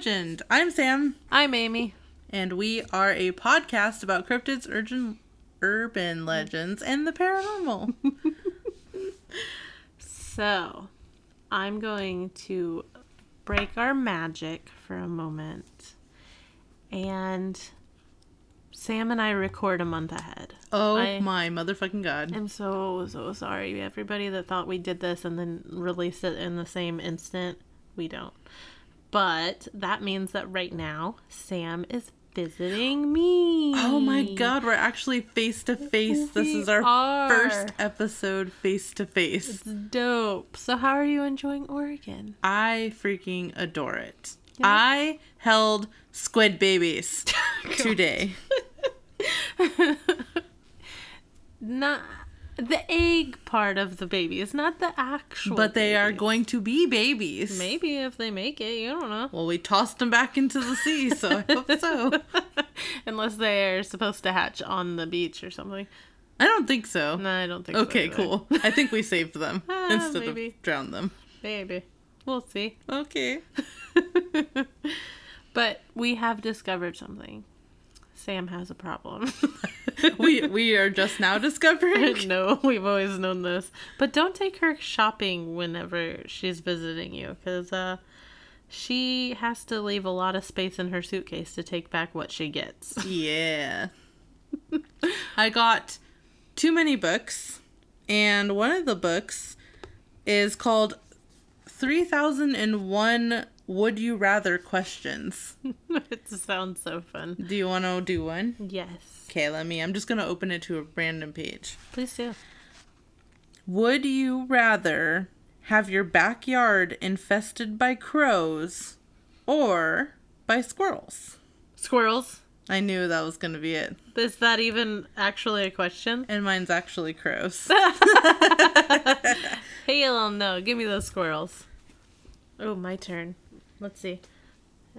Oregon. This is Legend. I'm Samm, I'm Amy. and we are a podcast about cryptids, urban, urban legends, and the paranormal. So, I'm going to break our magic for a moment. And Samm and I record a month ahead. Oh I- my motherfucking god. I'm so, so sorry. Everybody that thought we did this and then released it in the same instant, we don't. But that means that right now, Samm is visiting me. Oh my god, we're actually face to face. This is our are. first episode face to face. It's dope. So, how are you enjoying Oregon? I freaking adore it. I held squid babies today. Not the egg part of the baby is not the actual. But they are going to be babies. Maybe if they make it, you don't know. Well, we tossed them back into the sea, so I hope so. Unless they're supposed to hatch on the beach or something. I don't think so. No, I don't think so. Okay, cool. I think we saved them Ah, instead maybe. of drowned them. Maybe. We'll see. Okay. but we have discovered something. Samm has a problem. we we are just now discovering. no, we've always known this. But don't take her shopping whenever she's visiting you because uh, she has to leave a lot of space in her suitcase to take back what she gets. Yeah. I got too many books, and one of the books is called 3001 Would You Rather Questions. it sounds so fun. Do you want to do one? Yes. Okay, let me. I'm just going to open it to a random page. Please do. Would you rather have your backyard infested by crows or by squirrels? Squirrels. I knew that was going to be it. Is that even actually a question? And mine's actually crows. Hell no. Give me those squirrels. Oh, my turn. Let's see.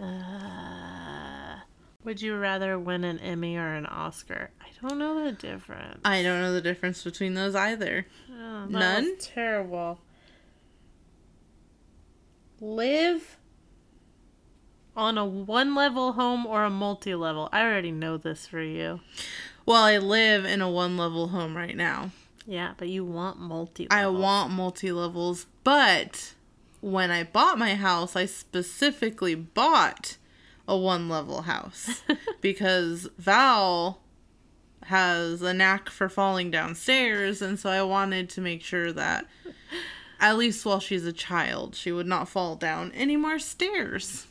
Uh, would you rather win an Emmy or an Oscar? I don't know the difference. I don't know the difference between those either. Oh, None? terrible. Live on a one level home or a multi level. I already know this for you. Well, I live in a one level home right now. Yeah, but you want multi I want multi levels, but when I bought my house, I specifically bought a one level house because Val has a knack for falling downstairs, and so I wanted to make sure that at least while she's a child, she would not fall down any more stairs.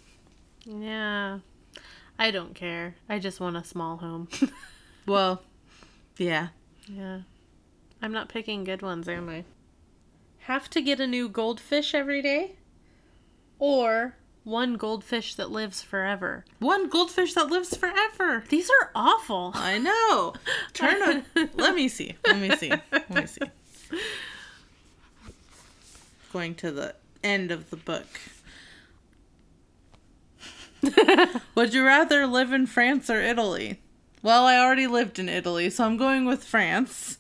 Yeah. I don't care. I just want a small home. Well, yeah. yeah. I'm not picking good ones, am I? Have to get a new goldfish every day? Or one goldfish that lives forever? One goldfish that lives forever. These are awful. I know. Turn a. let me see. Let me see. Let me see. Going to the end of the book. Would you rather live in France or Italy? Well, I already lived in Italy, so I'm going with France.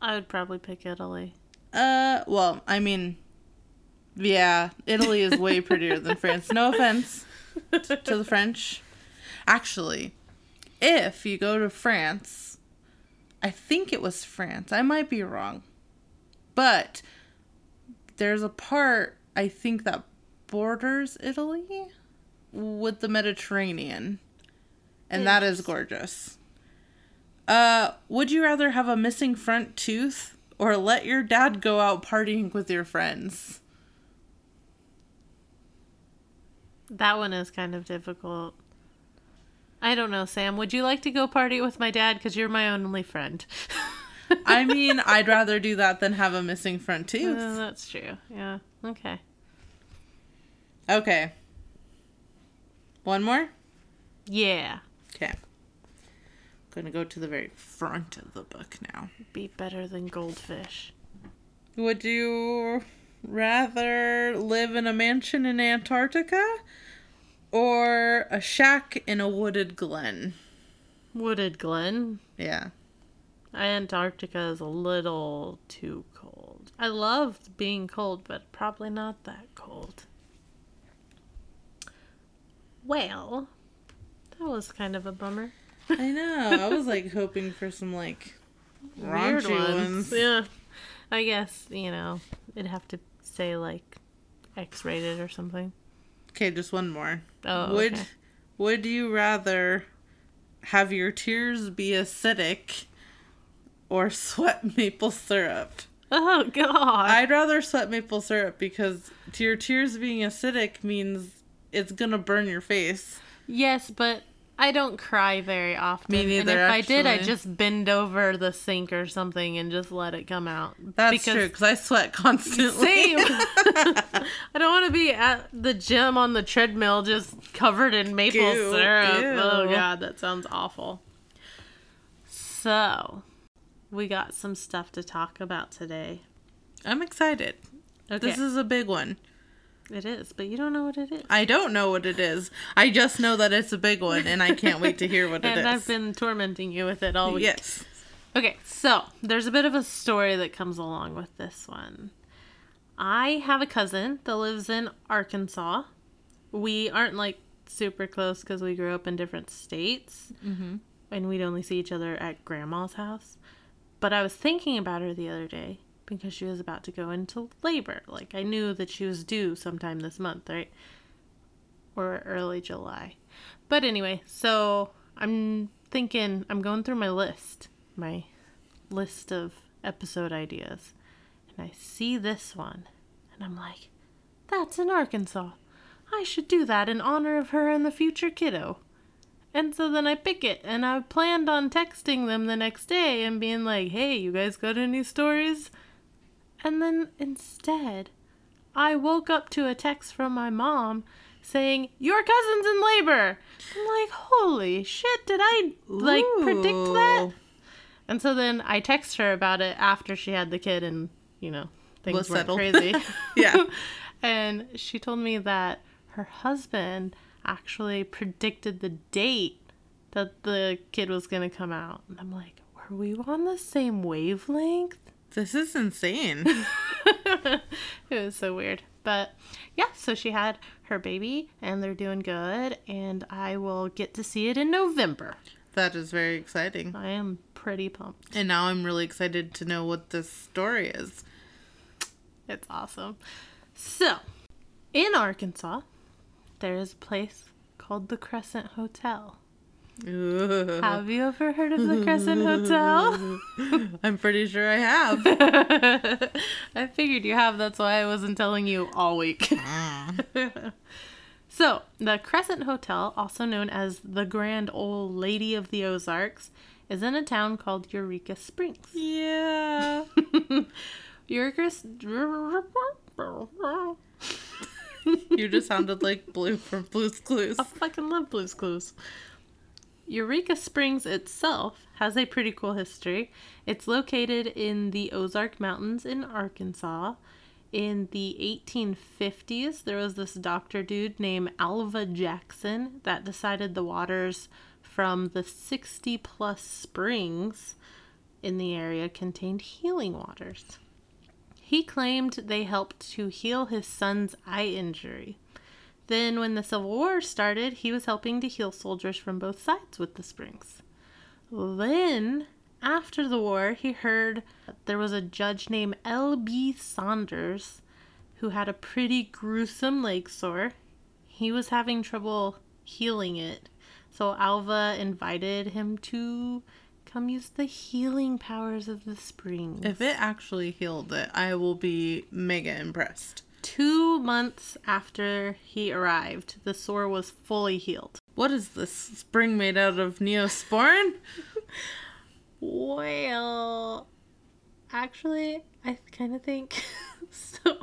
I would probably pick Italy. Uh, well, I mean, yeah, Italy is way prettier than France. No offense to the French. Actually, if you go to France, I think it was France. I might be wrong. But there's a part I think that borders Italy with the Mediterranean. And that is gorgeous. Uh, would you rather have a missing front tooth or let your dad go out partying with your friends? That one is kind of difficult. I don't know, Samm. Would you like to go party with my dad? Because you're my only friend. I mean, I'd rather do that than have a missing front Uh, tooth. that's true. Yeah. Okay. Okay. One more? Yeah. Okay. Gonna go to the very front of the book now. Be better than goldfish. Would you rather live in a mansion in Antarctica or a shack in a wooded glen? Wooded Glen. Yeah. Antarctica is a little too cold. I love being cold, but probably not that cold. Well, that was kind of a bummer. I know. I was like hoping for some like Weird raunchy ones. ones. Yeah. I guess, you know, it'd have to say like X rated or something. Okay, just one more. Oh, would okay. would you rather have your tears be acidic or sweat maple syrup? Oh god. I'd rather sweat maple syrup because to your tears being acidic means it's gonna burn your face. yes, but I don't cry very often. Me and neither, if I did, I'd just bend over the sink or something and just let it come out. That's Because- true because I sweat constantly. Same. I don't want to be at the gym on the treadmill just covered in maple Ew, syrup. Oh god, that sounds awful. So, we got some stuff to talk about today. I'm excited. Okay. This is a big one. It is, but you don't know what it is. I don't know what it is. I just know that it's a big one, and I can't wait to hear what it is. and I've been tormenting you with it all week. yes. Okay, so there's a bit of a story that comes along with this one. I have a cousin that lives in Arkansas. We aren't like super close because we grew up in different states Mm-hmm. and we'd only see each other at grandma's house. But I was thinking about her the other day because she was about to go into labor. Like, I knew that she was due sometime this month, right? Or early July. But anyway, so I'm thinking, I'm going through my list, my list of episode ideas. And I see this one. And I'm like, that's in Arkansas. I should do that in honor of her and the future kiddo. And so then I pick it, and I planned on texting them the next day and being like, hey, you guys got any stories? And then instead, I woke up to a text from my mom saying, Your cousin's in labor. I'm like, Holy shit, did I like predict that? And so then I text her about it after she had the kid and, you know, things Was settled. crazy. Yeah. and she told me that her husband actually predicted the date that the kid was going to come out. And I'm like, were we on the same wavelength? This is insane. it was so weird. But yeah, so she had her baby and they're doing good. And I will get to see it in November. that is very exciting. I am pretty pumped. And now I'm really excited to know what this story is. It's awesome. So, in Arkansas, there is a place called the Crescent Hotel. Have you ever heard of the Crescent Hotel? I'm pretty sure I have. I figured you have, that's why I wasn't telling you all week. Mm. so, the Crescent Hotel, also known as the Grand Old Lady of the Ozarks, is in a town called Eureka Springs. yeah. Eureka. You just sounded like Blue from Blue's Clues. I fucking love Blue's Clues. Eureka Springs itself has a pretty cool history. It's located in the Ozark Mountains in Arkansas. In the 1850s, there was this doctor dude named Alvah Jackson that decided the waters from the 60 plus springs in the area contained healing waters. He claimed they helped to heal his son's eye injury. Then, when the Civil War started, he was helping to heal soldiers from both sides with the springs. Then, after the war, he heard there was a judge named L.B. Saunders who had a pretty gruesome leg sore. He was having trouble healing it. So, Alvah invited him to come use the healing powers of the springs. If it actually healed it, I will be mega impressed. Two months after he arrived, the sore was fully healed. What is this spring made out of neosporin? Well, actually, I kind of think so.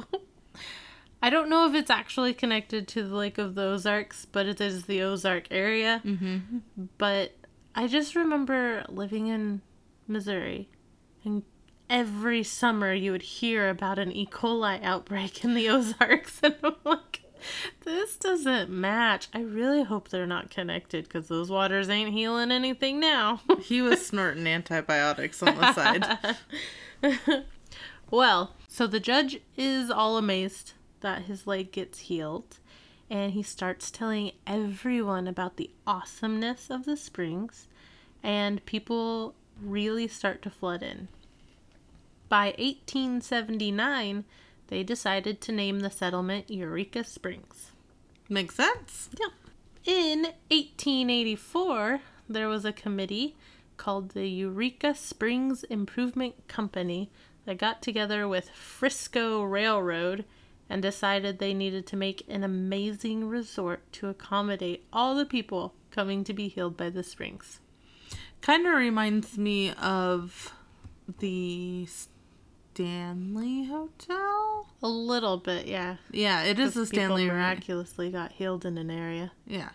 I don't know if it's actually connected to the Lake of the Ozarks, but it is the Ozark area. Mm-hmm. But I just remember living in Missouri, and every summer you would hear about an E. coli outbreak in the Ozarks, and I'm like, this doesn't match. I really hope they're not connected because those waters ain't healing anything now. He was snorting antibiotics on the side. well, so the judge is all amazed that his leg gets healed. and he starts telling everyone about the awesomeness of the springs, and people really start to flood in. By 1879, they decided to name the settlement Eureka Springs. Makes sense. Yeah. In 1884, there was a committee called the Eureka Springs Improvement Company that got together with Frisco Railroad and decided they needed to make an amazing resort to accommodate all the people coming to be healed by the springs. Kind of reminds me of the Stanley Hotel. A little bit, yeah. Yeah, it is the Stanley. miraculously got healed in an area. Yeah,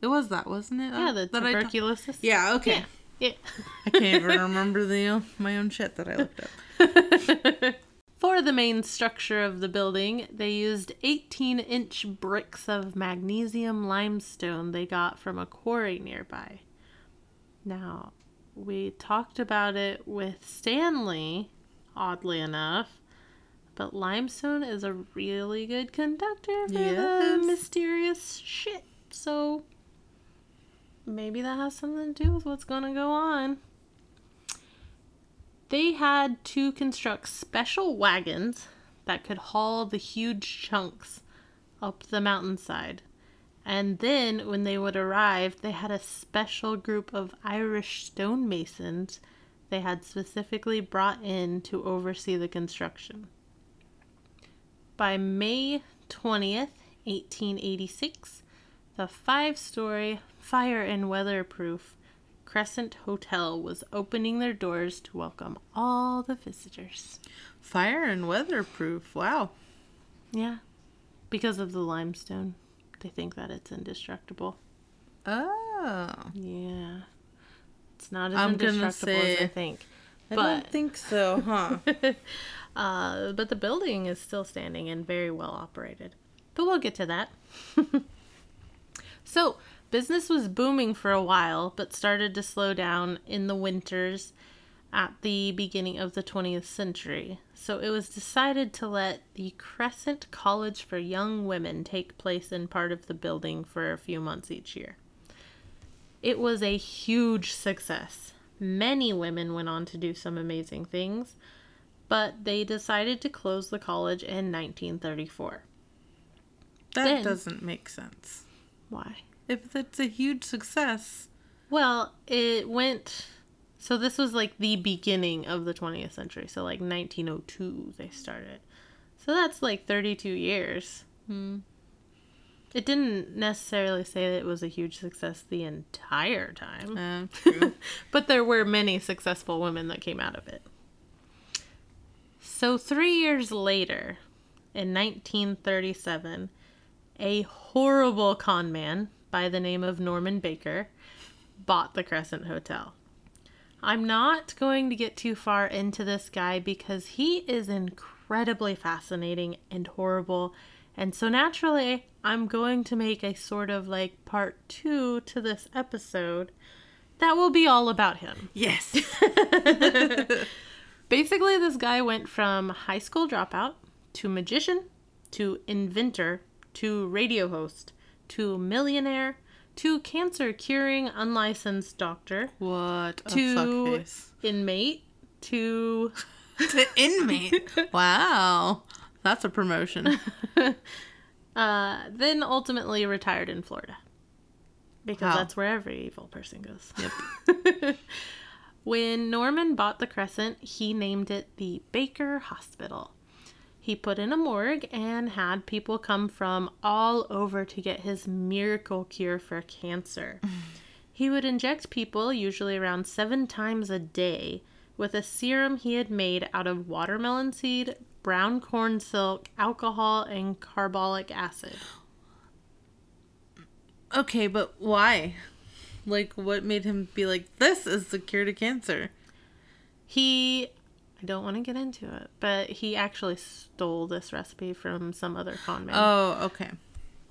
it was that, wasn't it? Yeah, the that tuberculosis. yeah. Okay. Yeah. I can't even remember the uh, my own shit that I looked up. For the main structure of the building, they used 18 inch bricks of magnesium limestone they got from a quarry nearby. Now, we talked about it with Stanley, oddly enough, but limestone is a really good conductor for the mysterious shit. So, maybe that has something to do with what's going to go on. They had to construct special wagons that could haul the huge chunks up the mountainside. And then, when they would arrive, they had a special group of Irish stonemasons they had specifically brought in to oversee the construction. By May 20th, 1886, the five story, fire and weatherproof Crescent Hotel was opening their doors to welcome all the visitors. Fire and weatherproof. Wow. Yeah, because of the limestone. They think that it's indestructible. Oh, Yeah. It's not as I'm indestructible as I think. I But don't think so, huh? uh, but the building is still standing and very well operated. But we'll get to that. so, business was booming for a while, but started to slow down in the winters at the beginning of the 20th century. So, it was decided to let the Crescent College for Young Women take place in part of the building for a few months each year. It was a huge success. Many women went on to do some amazing things, but they decided to close the college in 1934. That Then- doesn't make sense. Why? If it's a huge success, Well, it went. So this was like the beginning of the 20th century. So like 1902 they started. So that's like 32 years. hmm. It didn't necessarily say that it was a huge success the entire time. uh, true. but there were many successful women that came out of it. So, three years later, in 1937, a horrible con man by the name of Norman Baker bought the Crescent Hotel. I'm not going to get too far into this guy because he is incredibly fascinating and horrible. And so naturally, I'm going to make a sort of like part two to this episode that will be all about him. yes. Basically, this guy went from high school dropout to magician to inventor to radio host to millionaire to cancer curing unlicensed doctor What a to inmate to To inmate. wow. That's a promotion. uh, then ultimately retired in Florida because Wow. that's where every evil person goes. Yep. When Norman bought the Crescent, he named it the Baker Hospital. He put in a morgue and had people come from all over to get his miracle cure for cancer. he would inject people, usually around seven times a day, with a serum he had made out of watermelon seed, brown corn silk, alcohol, and carbolic acid. Okay, but why? Like, what made him be like, this is the cure to cancer? He, I don't want to get into it, but he actually stole this recipe from some other con man. Oh, okay.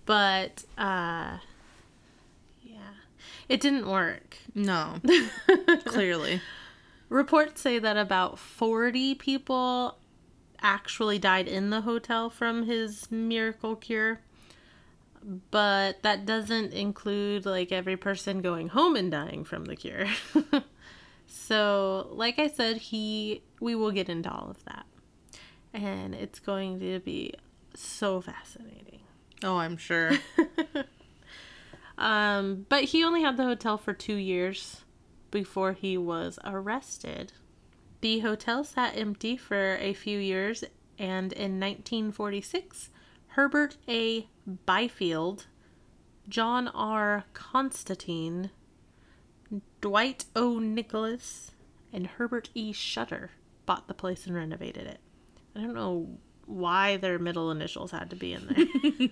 but uh yeah it didn't work No, clearly. reports say that about 40 people actually died in the hotel from his miracle cure but that doesn't include like every person going home and dying from the cure. so, like I said, he we will get into all of that. And it's going to be so fascinating. Oh, I'm sure. Um, but he only had the hotel for 2 years before he was arrested. The hotel sat empty for a few years and in 1946 Herbert A. Byfield, John R. Constantine, Dwight O. Nicholas, and Herbert E. Shutter bought the place and renovated it. I don't know why their middle initials had to be in there.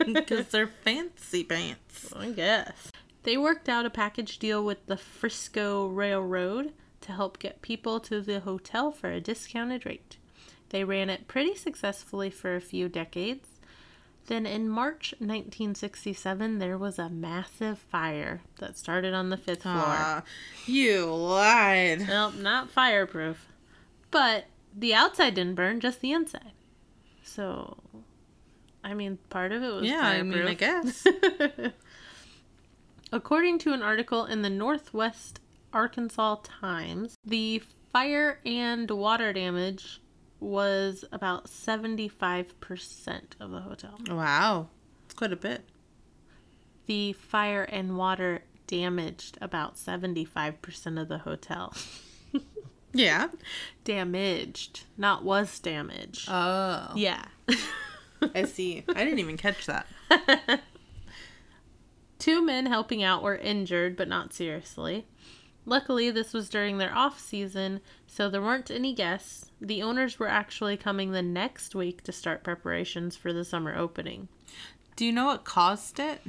Because they're fancy pants. I guess. They worked out a package deal with the Frisco Railroad to help get people to the hotel for a discounted rate. They ran it pretty successfully for a few decades. Then in March 1967, there was a massive fire that started on the fifth floor. Aw, you lied. Nope, not fireproof. But the outside didn't burn, just the inside. So, I mean, part of it was Yeah, I mean, I guess. According to an article in the Northwest Arkansas Times, the fire and water damage was about 75% of the hotel. Wow. It's quite a bit. The fire and water damaged about 75% of the hotel. Yeah. damaged, not was damaged. Oh. yeah. I see. I didn't even catch that. Two men helping out were injured, but not seriously. Luckily, this was during their off season, so there weren't any guests. The owners were actually coming the next week to start preparations for the summer opening. Do you know what caused it?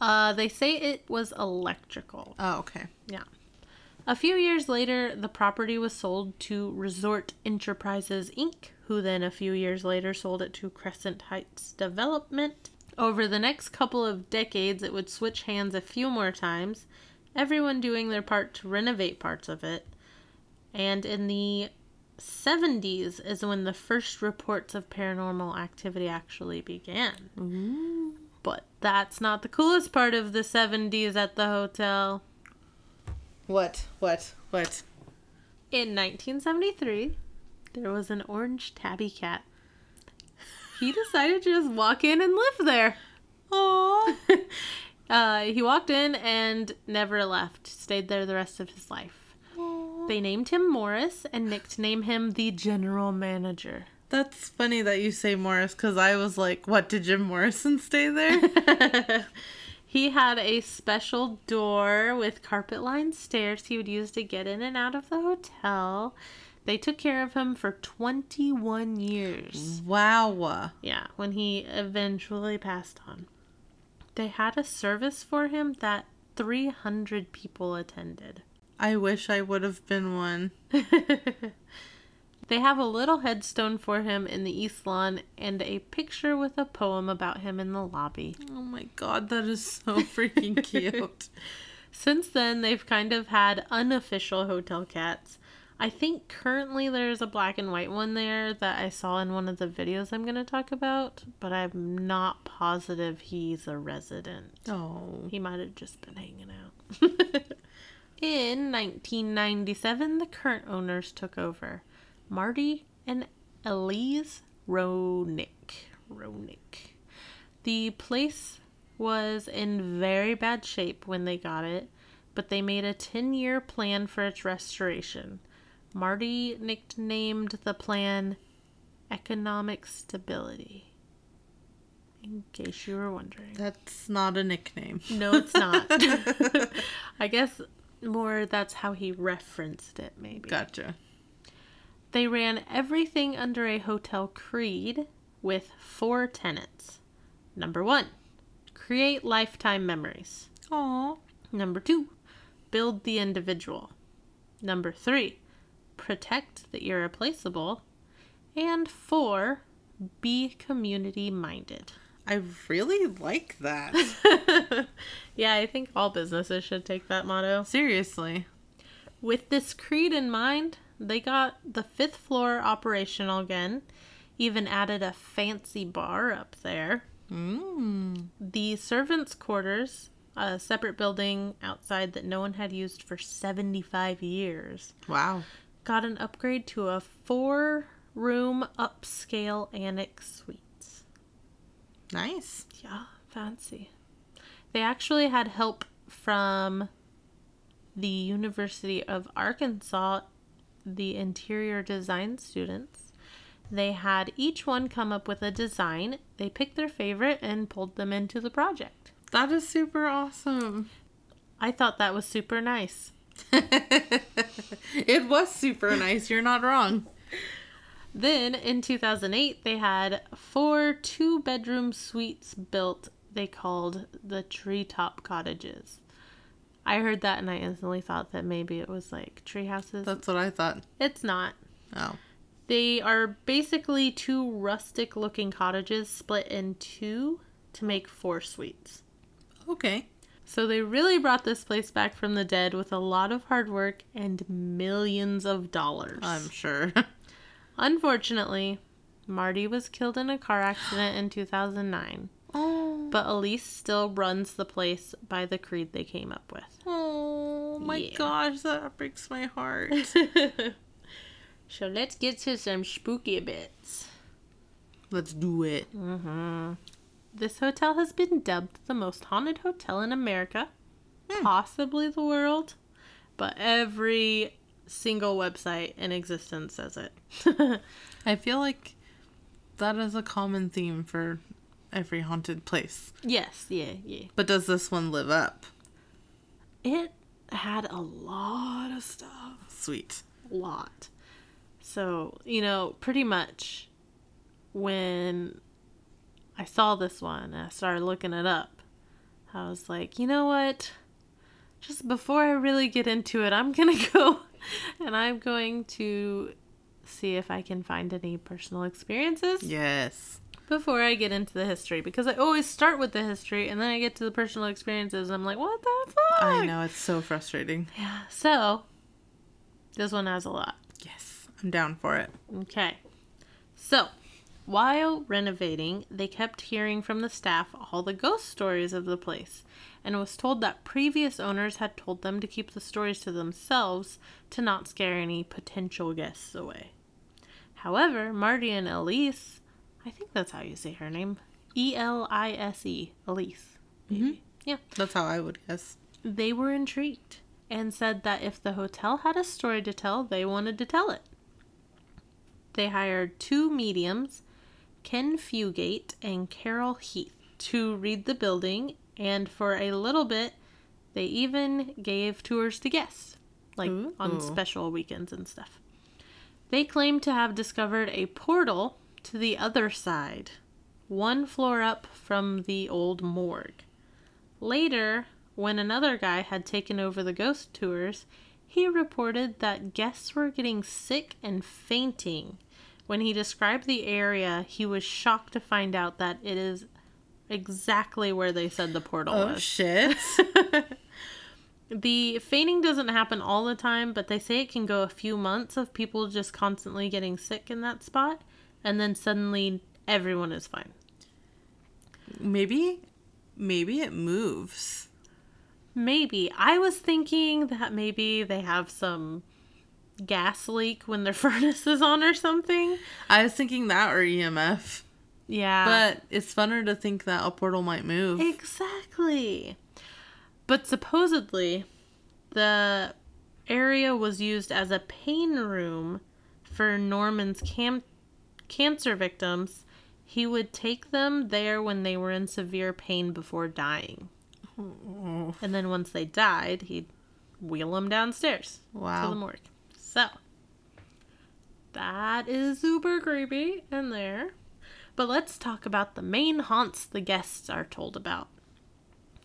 Uh, they say it was electrical. Oh, okay. Yeah. A few years later, the property was sold to Resort Enterprises Inc., who then a few years later sold it to Crescent Heights Development. Over the next couple of decades, it would switch hands a few more times, everyone doing their part to renovate parts of it. And in the 70s is when the first reports of paranormal activity actually began. Ooh. But that's not the coolest part of the 70s at the hotel. What? What? What? In 1973, there was an orange tabby cat. He decided to just walk in and live there. Aww. Uh, he walked in and never left. Stayed there the rest of his life. They named him Morris and nicknamed him the general manager. That's funny that you say Morris because I was like, what, did Jim Morrison stay there? he had a special door with carpet lined stairs he would use to get in and out of the hotel. They took care of him for 21 years. wow. Yeah, when he eventually passed on. They had a service for him that 300 people attended. I wish I would have been one. They have a little headstone for him in the East Lawn and a picture with a poem about him in the lobby. Oh my god, that is so freaking cute. Since then, they've kind of had unofficial hotel cats. I think currently there's a black and white one there that I saw in one of the videos I'm going to talk about, but I'm not positive he's a resident. Oh. He might have just been hanging out. In 1997, the current owners took over Marty and Elise Roenigk. Roenigk. The place was in very bad shape when they got it, but they made a 10 year plan for its restoration. Marty nicknamed the plan Economic Stability. In case you were wondering. That's not a nickname. No, it's not. I guess more that's how he referenced it, maybe. Gotcha. They ran everything under a hotel creed with four tenets. Number one, create lifetime memories. Aw. Number two, build the individual. Number three, protect the irreplaceable. And four, be community minded. I really like that. yeah, I think all businesses should take that motto. Seriously. With this creed in mind, they got the fifth floor operational again, even added a fancy bar up there. Mm. The servants' quarters, a separate building outside that no one had used for 75 years, Wow. Got an upgrade to a four room upscale annex suite. Nice. Yeah, fancy. They actually had help from the University of Arkansas, the interior design students. They had each one come up with a design. They picked their favorite and pulled them into the project. That is super awesome. I thought that was super nice. it was super nice. You're not wrong. Then in 2008, they had four two bedroom suites built, they called the treetop cottages. I heard that and I instantly thought that maybe it was like tree houses. That's what I thought. It's not. Oh. They are basically two rustic looking cottages split in two to make four suites. Okay. So they really brought this place back from the dead with a lot of hard work and millions of dollars. I'm sure. Unfortunately, Marty was killed in a car accident in 2009, oh. but Elise still runs the place by the creed they came up with. Oh my Yeah. gosh, that breaks my heart. so let's get to some spooky bits. Let's do it. Mm-hmm. This hotel has been dubbed the most haunted hotel in America, hmm. possibly the world, but every single website in existence says it. I feel like that is a common theme for every haunted place. yes, yeah, yeah. But does this one live up? It had a lot of stuff. Sweet. lot. So, you know, pretty much when I saw this one and I started looking it up, I was like, you know what? Just before I really get into it, I'm going to go and I'm going to see if I can find any personal experiences Yes. before I get into the history because I always start with the history and then I get to the personal experiences and I'm like, what the fuck? I know, it's so frustrating. Yeah. So, this one has a lot. Yes. I'm down for it. Okay. So, while renovating, they kept hearing from the staff all the ghost stories of the place and was told that previous owners had told them to keep the stories to themselves to not scare any potential guests away. However, Marty and Elise, I think that's how you say her name, E L I S E, Elise. Maybe. Mm-hmm. Yeah. That's how I would guess. They were intrigued and said that if the hotel had a story to tell, they wanted to tell it. They hired two mediums, Ken Fugate and Carol Heath, to read the building, and for a little bit, they even gave tours to guests, like on special weekends and stuff. They claimed to have discovered a portal to the other side, one floor up from the old morgue. Later, when another guy had taken over the ghost tours, he reported that guests were getting sick and fainting. When he described the area, he was shocked to find out that it is exactly where they said the portal Oh, was. Oh shit. The fainting doesn't happen all the time, but they say it can go a few months of people just constantly getting sick in that spot, and then suddenly everyone is fine. maybe, maybe it moves. Maybe. I was thinking that maybe they have some gas leak when their furnace is on or something. I was thinking that or EMF. Yeah. But it's funner to think that a portal might move. Exactly. But supposedly, the area was used as a pain room for Norman's cam- cancer victims. He would take them there when they were in severe pain before dying. Oh, And then once they died, he'd wheel them downstairs to the morgue. So, that is super creepy in there. But let's talk about the main haunts the guests are told about.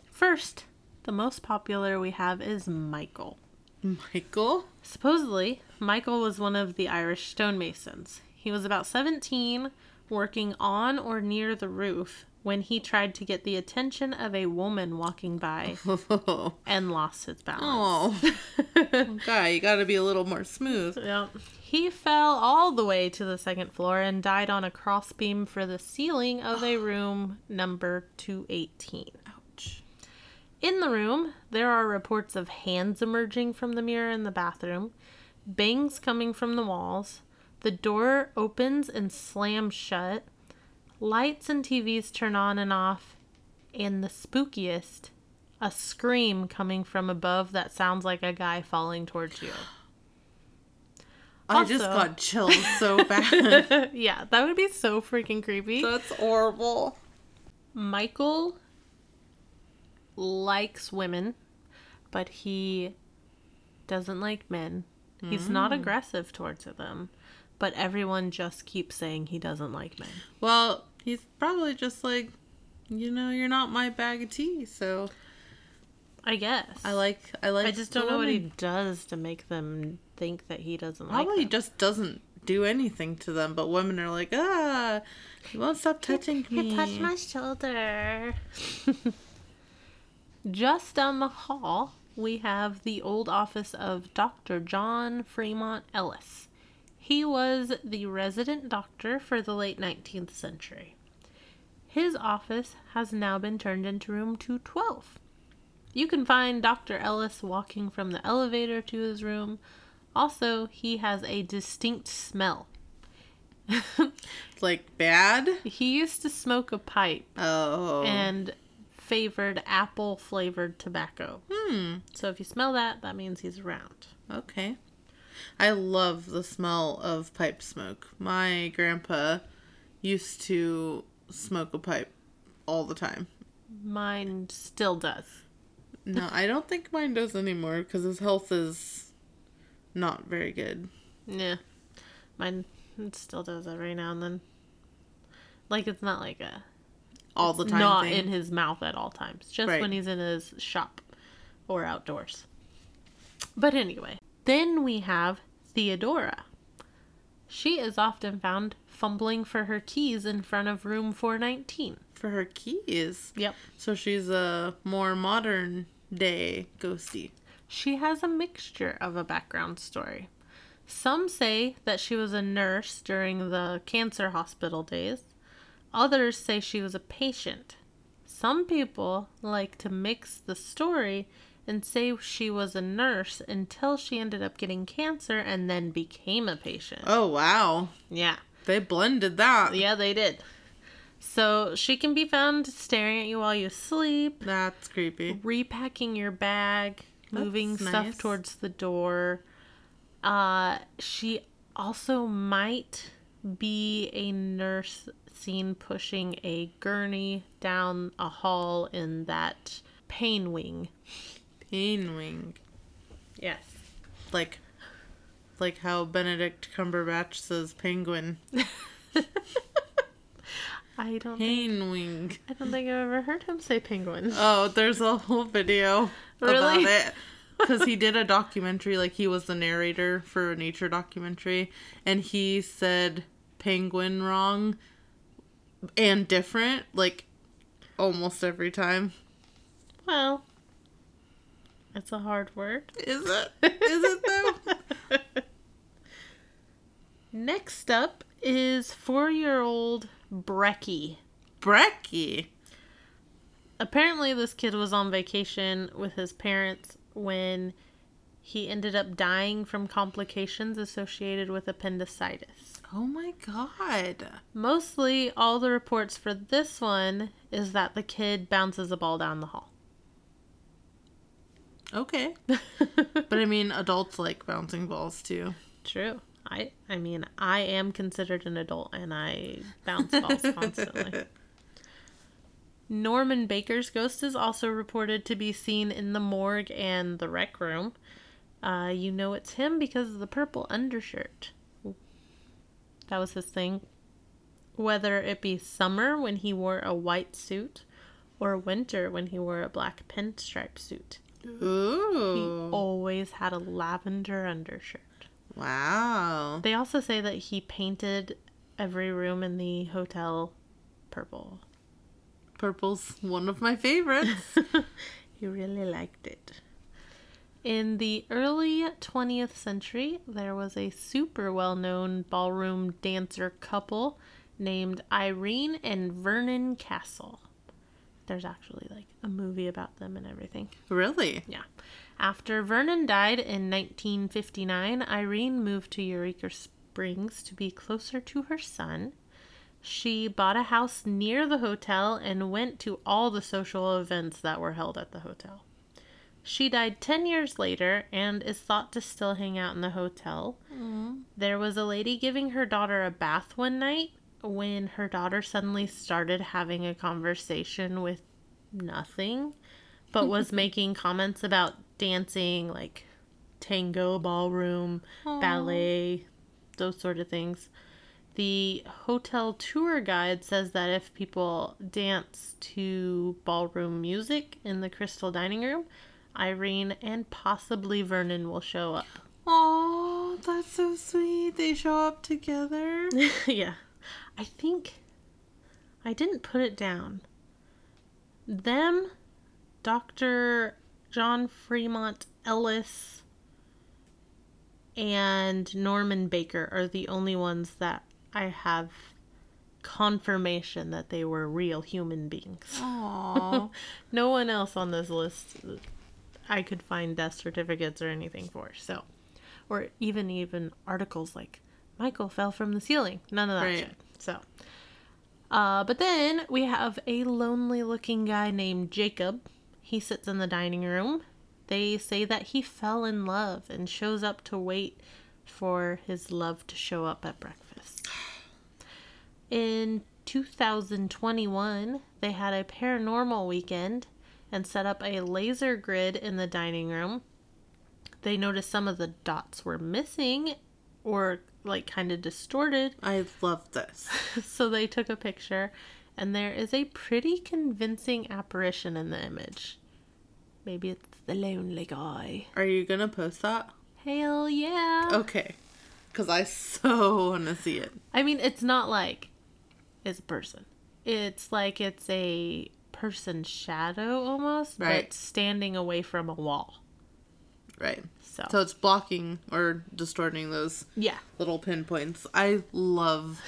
First, the most popular we have is Michael. Michael? Supposedly, Michael was one of the Irish stonemasons. He was about 17, working on or near the roof when he tried to get the attention of a woman walking by and lost his balance. Oh. Guy, you gotta be a little more smooth. Yeah. He fell all the way to the second floor and died on a crossbeam for the ceiling of a room number 218. Ouch. In the room, there are reports of hands emerging from the mirror in the bathroom, bangs coming from the walls, the door opens and slams shut, lights and TVs turn on and off, and the spookiest, a scream coming from above that sounds like a guy falling towards you. I just got chills so bad. yeah, that would be so freaking creepy. That's horrible. Michael likes women, but he doesn't like men. He's not mm. aggressive towards them, but everyone just keeps saying he doesn't like men. Well, he's probably just like, you know, you're not my bag of tea, so I guess. I like I like I just don't know what he does to make them think that he doesn't like Probably them. just doesn't do anything to them, but women are like, ah, he won't stop touching me. He touched my shoulder. Just down the hall, we have the old office of Dr. John Fremont Ellis. He was the resident doctor for the late 19th century. His office has now been turned into room 212. You can find Dr. Ellis walking from the elevator to his room. Also, he has a distinct smell. like bad. he used to smoke a pipe Oh, and favored apple flavored tobacco. hmm. So if you smell that, that means he's around. Okay. I love the smell of pipe smoke. My grandpa used to smoke a pipe all the time. Mine still does. No, I don't think mine does anymore because his health is not very good. Yeah. Mine still does every now and then. Like it's not like a All the time. not thing. in his mouth at all times. Just Right. when he's in his shop or outdoors. But anyway, then we have Theodora. She is often found fumbling for her keys in front of room 419. for her keys. Yep. So she's a more modern day ghosty. She has a mixture of a background story. Some say that she was a nurse during the cancer hospital days. Others say she was a patient. Some people like to mix the story and say she was a nurse until she ended up getting cancer and then became a patient. Oh wow, Yeah. They blended that. Yeah, they did. So she can be found staring at you while you sleep, That's creepy. repacking your bag, moving That's stuff towards the door. Uh, she also might be a nurse seen pushing a gurney down a hall in that pain wing. Pain wing. Yes. Like, like how Benedict Cumberbatch says penguin. I don't. Think, Pain wing. I don't think I've ever heard him say penguin. Oh, there's a whole video Really? about it. Because he did a documentary, like he was the narrator for a nature documentary, and he said penguin wrong and different, like almost every time. Well, it's a hard word. Is it? Is it though? Next up is four-year-old Breckie. Breckie. apparently this kid was on vacation with his parents when he ended up dying from complications associated with appendicitis. Oh my god. Mostly all the reports for this one is that the kid bounces a ball down the hall. Okay. But I mean, adults like bouncing balls too. True. I I mean, I am considered an adult and I bounce balls constantly. Norman Baker's ghost is also reported to be seen in the morgue and the rec room. Uh, you know it's him because of the purple undershirt. That was his thing. Whether it be summer when he wore a white suit or winter when he wore a black pinstripe suit, he always had a lavender undershirt. Wow. They also say that he painted every room in the hotel purple. Purple's one of my favorites. he really liked it. In the early 20th century, there was a super well known ballroom dancer couple named Irene and Vernon Castle. There's actually like a movie about them and everything. Really? Yeah. After Vernon died in 1959, Irene moved to Eureka Springs to be closer to her son. She bought a house near the hotel and went to all the social events that were held at the hotel. She died 10 years later and is thought to still hang out in the hotel. There was a lady giving her daughter a bath one night when her daughter suddenly started having a conversation with nothing, but was making comments about dancing, like tango, ballroom, ballet, those sort of things. The hotel tour guide says that if people dance to ballroom music in the crystal dining room, Irene and possibly Vernon will show up. Oh, that's so sweet. They show up together. yeah. I think I didn't put it down. Them, Dr. John Fremont Ellis, and Norman Baker are the only ones that I have confirmation that they were real human beings. Aww. No one else on this list I could find death certificates or anything for. So, or even even articles like Michael fell from the ceiling. None of that Right. shit. So, uh, but then we have a lonely looking guy named Jacob. He sits in the dining room. They say that he fell in love and shows up to wait for his love to show up at breakfast. In 2021, they had a paranormal weekend and set up a laser grid in the dining room. They noticed some of the dots were missing or like kind of distorted, I love this. so they took a picture and there is a pretty convincing apparition in the image. Maybe it's the lonely guy. Are you gonna post that? Hell yeah. Okay. Because I so want to see it. I mean, it's not like it's a person. It's like it's a person shadow almost, Right. but standing away from a wall. Right. So, So it's blocking or distorting those yeah, little pinpoints. I love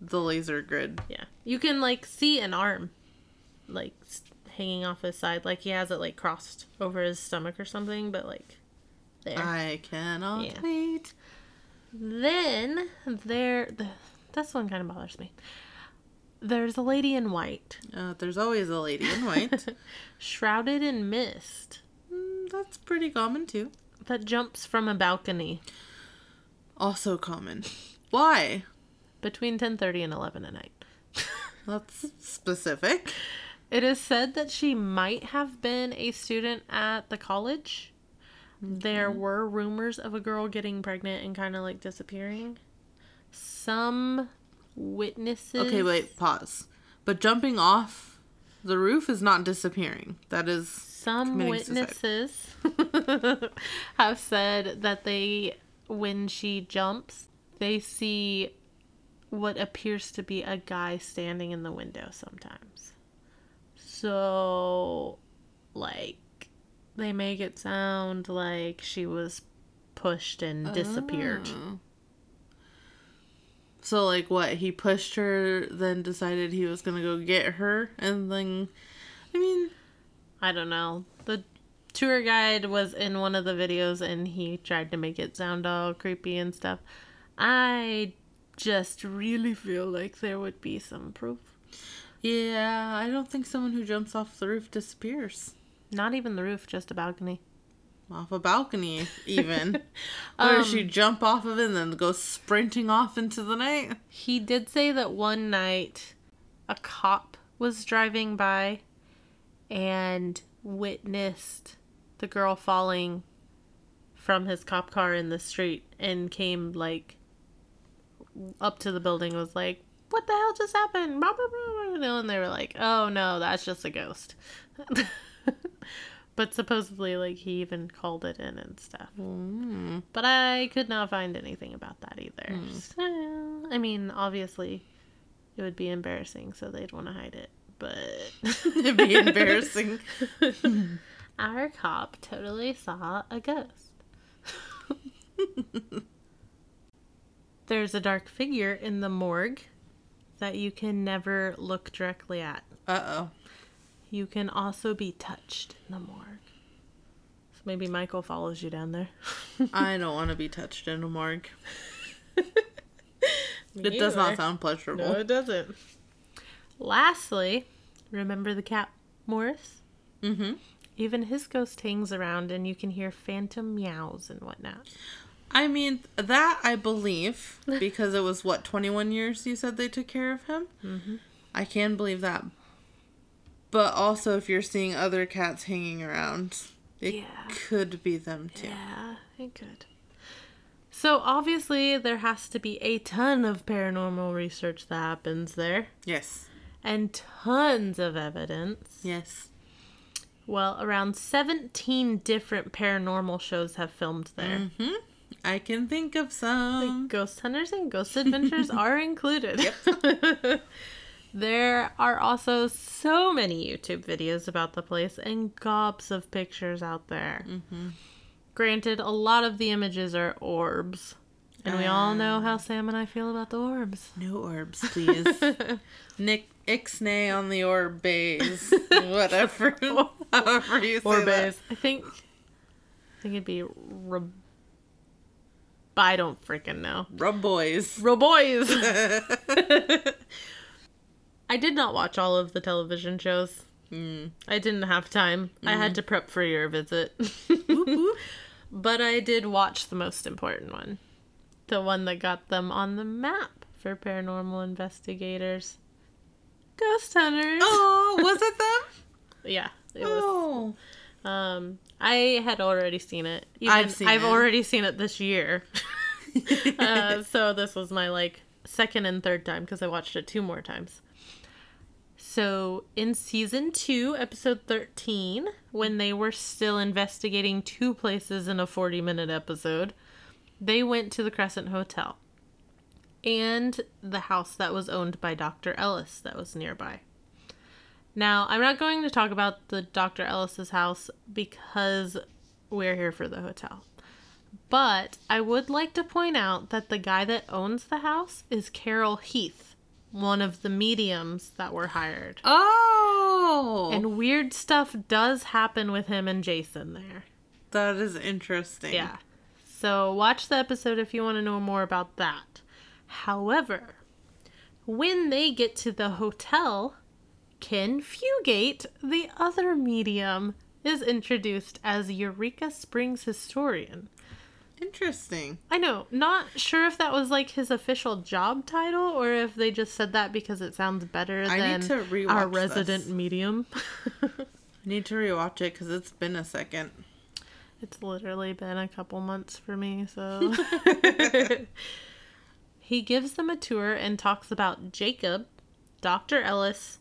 the laser grid. yeah. You can like see an arm, like hanging off his side, like he has it like crossed over his stomach or something, but like there. I cannot Yeah. wait. Then there, the, this one kind of bothers me. There's a lady in white, Uh, there's always a lady in white. shrouded in mist, Mm, that's pretty common too. That jumps from a balcony Also common. Why? between 10:30 and 11 at night. That's specific. It is said that she might have been a student at the college. There were rumors of a girl getting pregnant and kind of like disappearing. Some witnesses. Okay, wait, pause. But jumping off the roof is not disappearing. That is Some witnesses have said that they, when she jumps, they see what appears to be a guy standing in the window sometimes. So, like, they make it sound like she was pushed and disappeared. Oh. So like what? He pushed her, then decided he was gonna go get her, and then, I mean, I don't know. The tour guide was in one of the videos and he tried to make it sound all creepy and stuff. I just really feel like there would be some proof. yeah, I don't think someone who jumps off the roof disappears Not even the roof, just a balcony. Off a balcony, even. or does Um, she jump off of it and then go sprinting off into the night? He did say that one night a cop was driving by and witnessed the girl falling from his cop car in the street and came like up to the building and was like what the hell just happened Blah, blah, blah, blah. and they were like oh no that's just a ghost but supposedly like he even called it in and stuff Mm. but I could not find anything about that either. So, I mean, obviously, it would be embarrassing, so they'd want to hide it. But It'd be embarrassing. our cop totally saw a ghost. There's a dark figure in the morgue that you can never look directly at. Uh oh. You can also be touched in the morgue. So maybe Michael follows you down there. I don't want to be touched in a morgue. It does not sound pleasurable. No, it doesn't. Lastly, remember the cat Morris? Mm-hmm. Even his ghost hangs around and you can hear phantom meows and whatnot. I mean, that I believe because it was what, 21 years you said they took care of him? Mm-hmm. I can believe that. But also, if you're seeing other cats hanging around, it Yeah. could be them too. Yeah, it could. So obviously there has to be a ton of paranormal research that happens there Yes. and tons of evidence. Yes. Well, around 17 different paranormal shows have filmed there. hmm I can think of some. Ghost Hunters and Ghost Adventures are included. Yep. there are also so many YouTube videos about the place and gobs of pictures out there. Mm-hmm. Granted, a lot of the images are orbs. And we all know how um, Samm and I feel about the orbs. No orbs, please. Nick Ixnay on the orb bays. Whatever. However you say Orbes. I think I think it'd be Re- I don't freaking know. that. Rub boys. I did not watch all of the television shows. Mm. I didn't have time. I had to prep for your visit. whoop. but I did watch the most important one. The one that got them on the map for paranormal investigators. Ghost Hunters. Oh, was it them? Yeah, it was. Oh. Um, I had already seen it. Even, I've seen I've it. already seen it this year. uh, so this was my like second and third time because I watched it two more times. So in season two, episode thirteen, when they were still investigating two places in a forty-minute episode, they went to the Crescent Hotel and the house that was owned by Dr. Ellis that was nearby. Now, I'm not going to talk about the Dr. Ellis's house because we're here for the hotel. But I would like to point out that the guy that owns the house is Carol Heath, one of the mediums that were hired. Oh. And weird stuff does happen with him and Jason there. that is interesting. Yeah. So watch the episode if you want to know more about that. However, when they get to the hotel, Ken Fugate, the other medium, is introduced as Eureka Springs historian. Interesting. I know, not sure if that was like his official job title or if they just said that because it sounds better I than need to rewatch our resident this. medium. I need to rewatch it because it's been a second. It's literally been a couple months for me, so. he gives them a tour and talks about Jacob, Dr. Ellis,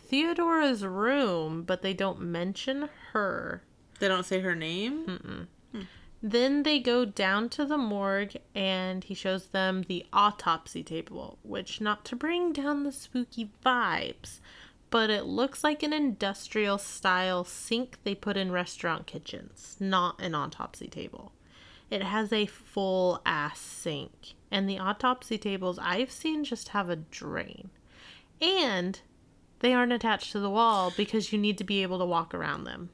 Theodora's room, but they don't mention her. They don't say her name. Hmm. Then they go down to the morgue and he shows them the autopsy table, which, not to bring down the spooky vibes, but it looks like an industrial style sink they put in restaurant kitchens, not an autopsy table. It has a full ass sink, and the autopsy tables I've seen just have a drain. And they aren't attached to the wall because you need to be able to walk around them.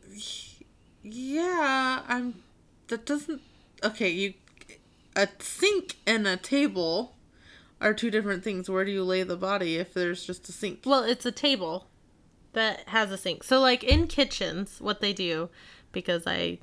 Yeah, I'm. That doesn't. Okay, you. A sink and a table are two different things. Where do you lay the body if there's just a sink? Well, it's a table that has a sink. So, like in kitchens, what they do, because I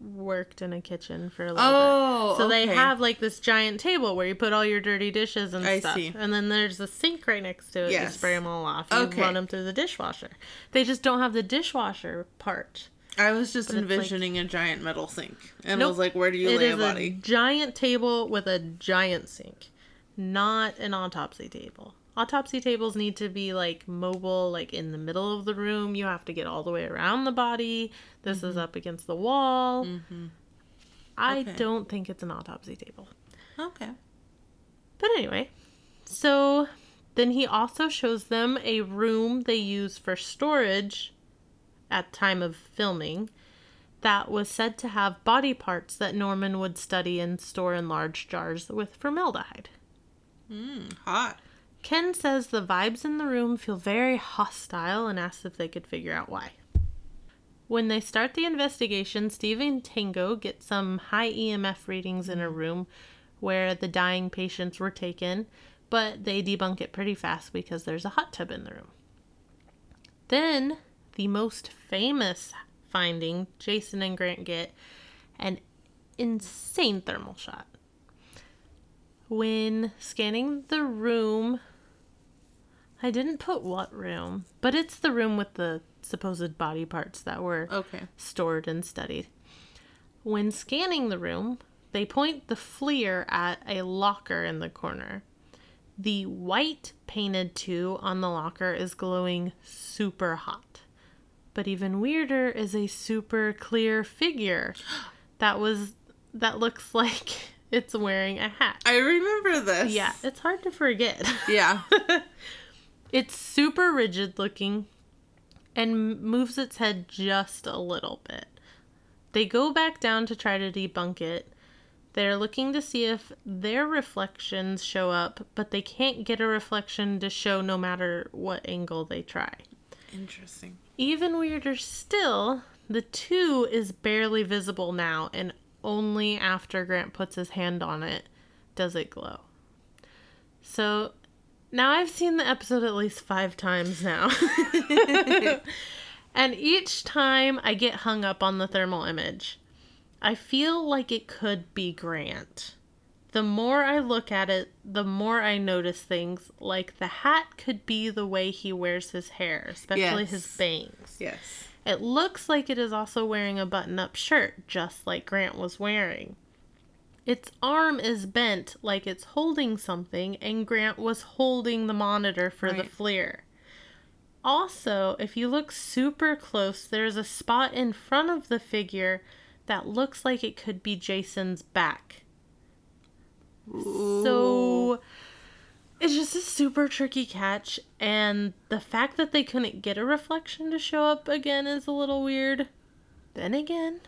worked in a kitchen for a little Oh, bit. So they have like this giant table where you put all your dirty dishes and I stuff, see. and then there's a sink right next to it. You spray them all off. You Okay. run them through the dishwasher. They just don't have the dishwasher part. I was just But it's like- envisioning a giant metal sink, and Nope. was like, "Where do you lay a body?" A giant table with a giant sink, not an autopsy table. Autopsy tables need to be like mobile, like in the middle of the room. You have to get all the way around the body. This is mm-hmm. up against the wall. Mm-hmm. I Okay. don't think it's an autopsy table. Okay. But anyway, so then he also shows them a room they use for storage at time of filming. that was said to have body parts that Norman would study and store in large jars with formaldehyde. Mmm, hot. Ken says the vibes in the room feel very hostile and asks if they could figure out why. When they start the investigation, Steve and Tango get some high EMF readings in a room where the dying patients were taken, but they debunk it pretty fast because there's a hot tub in the room. Then, the most famous finding Jason and Grant get an insane thermal shot. When scanning the room, I didn't put what room, but it's the room with the supposed body parts that were Okay. stored and studied. When scanning the room, they point the FLIR at a locker in the corner. The white painted 2 on the locker is glowing super hot. But even weirder is a super clear figure that was that looks like it's wearing a hat. I remember this. Yeah, it's hard to forget. Yeah. It's super rigid looking and moves its head just a little bit. They go back down to try to debunk it. They're looking to see if their reflections show up, but they can't get a reflection to show no matter what angle they try. Interesting. Even weirder still, the two is barely visible now, and only after Grant puts his hand on it does it glow. So now I've seen the episode at least five times now. and each time I get hung up on the thermal image. I feel like it could be Grant. The more I look at it, the more I notice things like the hat could be the way he wears his hair, especially Yes. his bangs. Yes. It looks like it is also wearing a button up shirt, just like Grant was wearing. Its arm is bent like it's holding something, and Grant was holding the monitor for the Right. FLIR. Also, if you look super close, there's a spot in front of the figure that looks like it could be Jason's back. So it's just a super tricky catch, and the fact that they couldn't get a reflection to show up again is a little weird. Then again,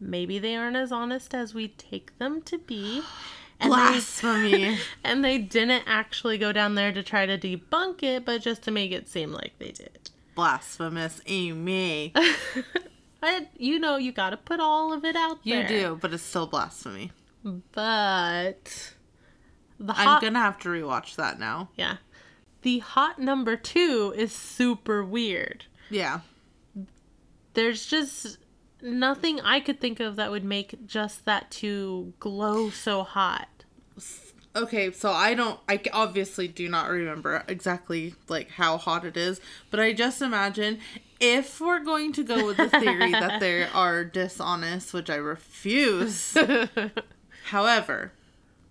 maybe they aren't as honest as we take them to be. And they, Blasphemy. and they didn't actually go down there to try to debunk it, but just to make it seem like they did. Blasphemous Amy. But you know, you gotta put all of it out You there. You do, but it's still blasphemy. But the I'm gonna have to rewatch that now. Yeah. The hot number two is super weird. Yeah. There's just nothing I could think of that would make just that two glow so hot. Okay, so I don't I obviously do not remember exactly like how hot it is, but I just imagine if we're going to go with the theory that they are dishonest, which I refuse. However,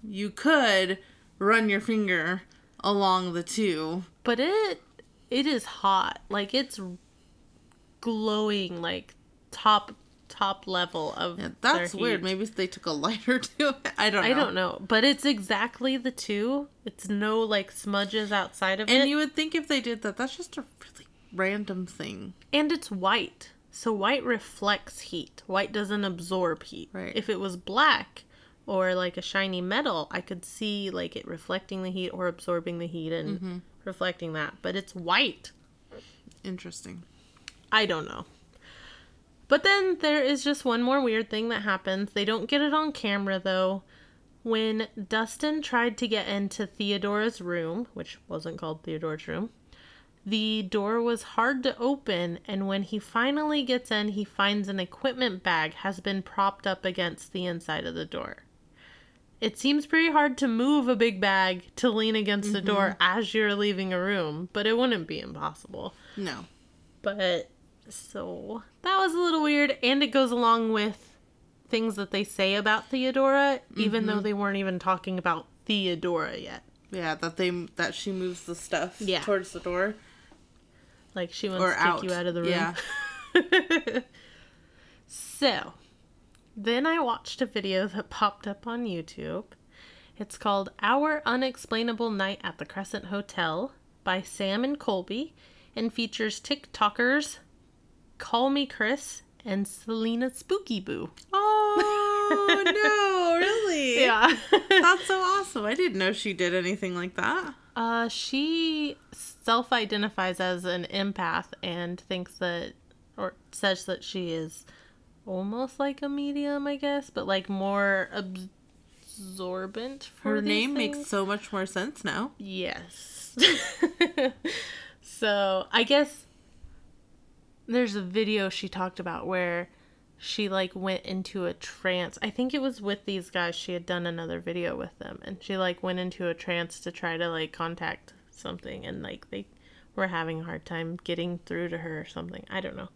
you could run your finger along the two. But it it is hot. Like it's glowing like top top level of Yeah, that's weird. Maybe they took a lighter to it. I don't know. I don't know, but it's exactly the two. It's no like smudges outside of And it. you would think if they did that, that's just a really random thing. And it's white. So white reflects heat. White doesn't absorb heat. Right. If it was black or like a shiny metal, I could see like it reflecting the heat or absorbing the heat and Mm-hmm. reflecting that. But it's white. Interesting. I don't know. But then there is just one more weird thing that happens. They don't get it on camera though. When Dustin tried to get into Theodora's room, which wasn't called Theodora's room, the door was hard to open, and when he finally gets in, he finds an equipment bag has been propped up against the inside of the door. It seems pretty hard to move a big bag to lean against the door mm-hmm. as you're leaving a room, but it wouldn't be impossible. No. But so that was a little weird, and it goes along with things that they say about Theodora, even though mm-hmm. they weren't even talking about Theodora yet. Yeah, that they that she moves the stuff Yeah. towards the door Like she wants or to take out. you out of the room. Yeah. So, then I watched a video that popped up on YouTube. It's called Our Unexplainable Night at the Crescent Hotel by Sam and Colby and features TikTokers KallMeKris and Celina Spookyboo. Oh no, really? Yeah. That's so awesome. I didn't know she did anything like that. uh, she self identifies as an empath and thinks that, or says that she is almost like a medium, I guess, but like more absorbent. For Her name things. makes so much more sense now. Yes. so I guess there's a video she talked about where she like went into a trance. I think it was with these guys. She had done another video with them and she like went into a trance to try to like contact something and like they were having a hard time getting through to her or something. I don't know.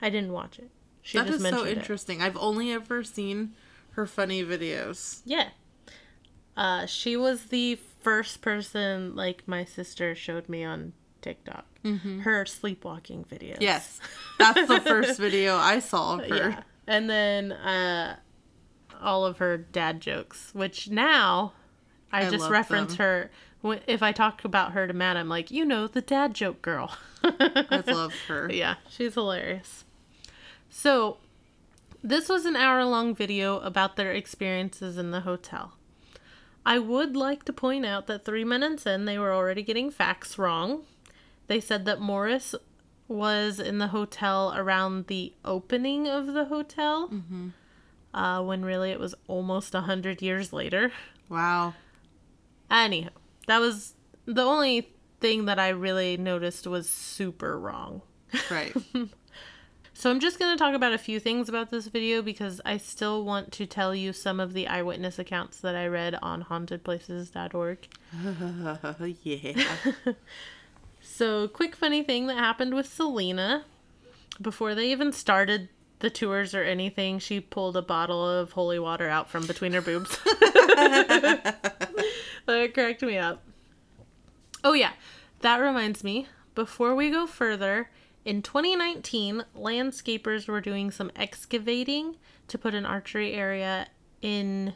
I didn't watch it. She That is so mentioned it. interesting. I've only ever seen her funny videos. Yeah. Uh, she was the first person, like my sister showed me on TikTok. Her sleepwalking videos. Yes, that's the first video I saw of her. Yeah. And then uh, all of her dad jokes, which now I, I just reference them. her. If I talk about her to Matt, I'm like, you know, the dad joke girl. I love her. Yeah, she's hilarious. So, this was an hour long video about their experiences in the hotel. I would like to point out that three minutes in, they were already getting facts wrong. They said that Morris was in the hotel around the opening of the hotel, uh, when really it was almost a hundred years later. Wow. Anyhow, that was the only thing that I really noticed was super wrong. Right. So I'm just going to talk about a few things about this video because I still want to tell you some of the eyewitness accounts that I read on hauntedplaces.org. yeah. So, quick funny thing that happened with Celina before they even started the tours or anything, she pulled a bottle of holy water out from between her boobs. that cracked me up. Oh, yeah. That reminds me, before we go further, in 2019, landscapers were doing some excavating to put an archery area in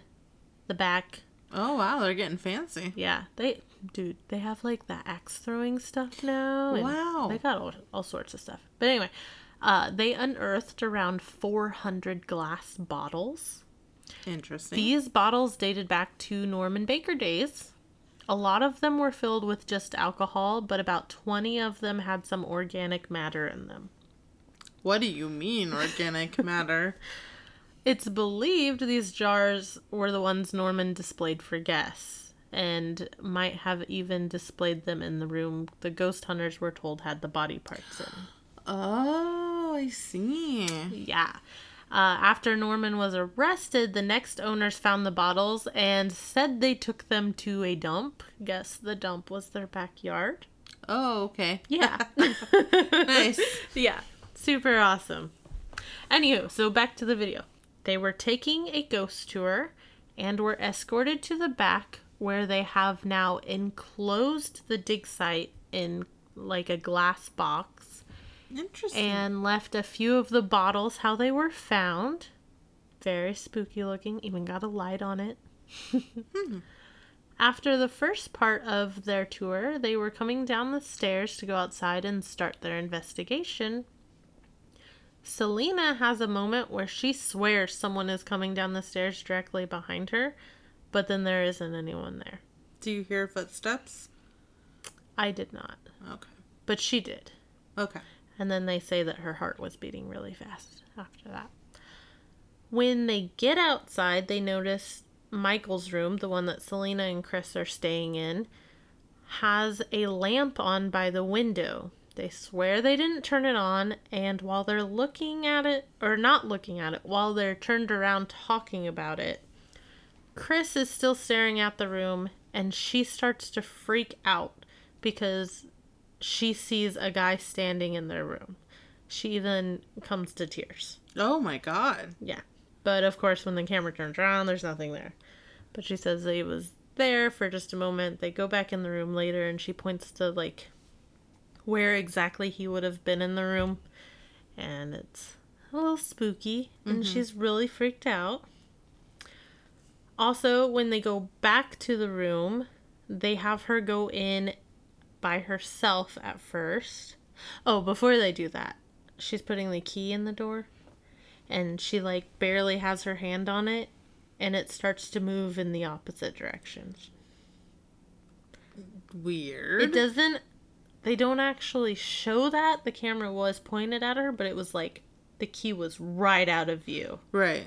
the back. Oh wow, they're getting fancy. Yeah, they, dude, they have like the axe throwing stuff now. Wow. They got all, all sorts of stuff. But anyway, uh, they unearthed around 400 glass bottles. Interesting. These bottles dated back to Norman Baker days. A lot of them were filled with just alcohol, but about 20 of them had some organic matter in them. What do you mean organic matter? It's believed these jars were the ones Norman displayed for guests and might have even displayed them in the room the ghost hunters were told had the body parts in. Oh, I see. Yeah. Uh, after Norman was arrested, the next owners found the bottles and said they took them to a dump. Guess the dump was their backyard. Oh, okay. Yeah. Nice. Yeah. Super awesome. Anywho, so back to the video. They were taking a ghost tour and were escorted to the back where they have now enclosed the dig site in like a glass box Interesting. and left a few of the bottles how they were found. Very spooky looking, even got a light on it. Hmm. After the first part of their tour, they were coming down the stairs to go outside and start their investigation. Celina has a moment where she swears someone is coming down the stairs directly behind her, but then there isn't anyone there. do you hear footsteps? I did not, Okay. but she did. Okay. And then they say that her heart was beating really fast after that. When they get outside, they notice Michael's room, the one that Celina and Kris are staying in, has a lamp on by the window. They swear they didn't turn it on, and while they're looking at it, or not looking at it, while they're turned around talking about it, Kris is still staring at the room and she starts to freak out because she sees a guy standing in their room. She then comes to tears. Oh my god. Yeah. But of course, when the camera turns around, there's nothing there. But she says that he was there for just a moment. They go back in the room later and she points to like where exactly he would have been in the room. And it's a little spooky. And mm-hmm. she's really freaked out. Also, when they go back to the room, they have her go in by herself at first. Oh, before they do that, she's putting the key in the door. and she like barely has her hand on it and it starts to move in the opposite direction. Weird. It doesn't they don't actually show that the camera was pointed at her, but it was like the key was right out of view. Right.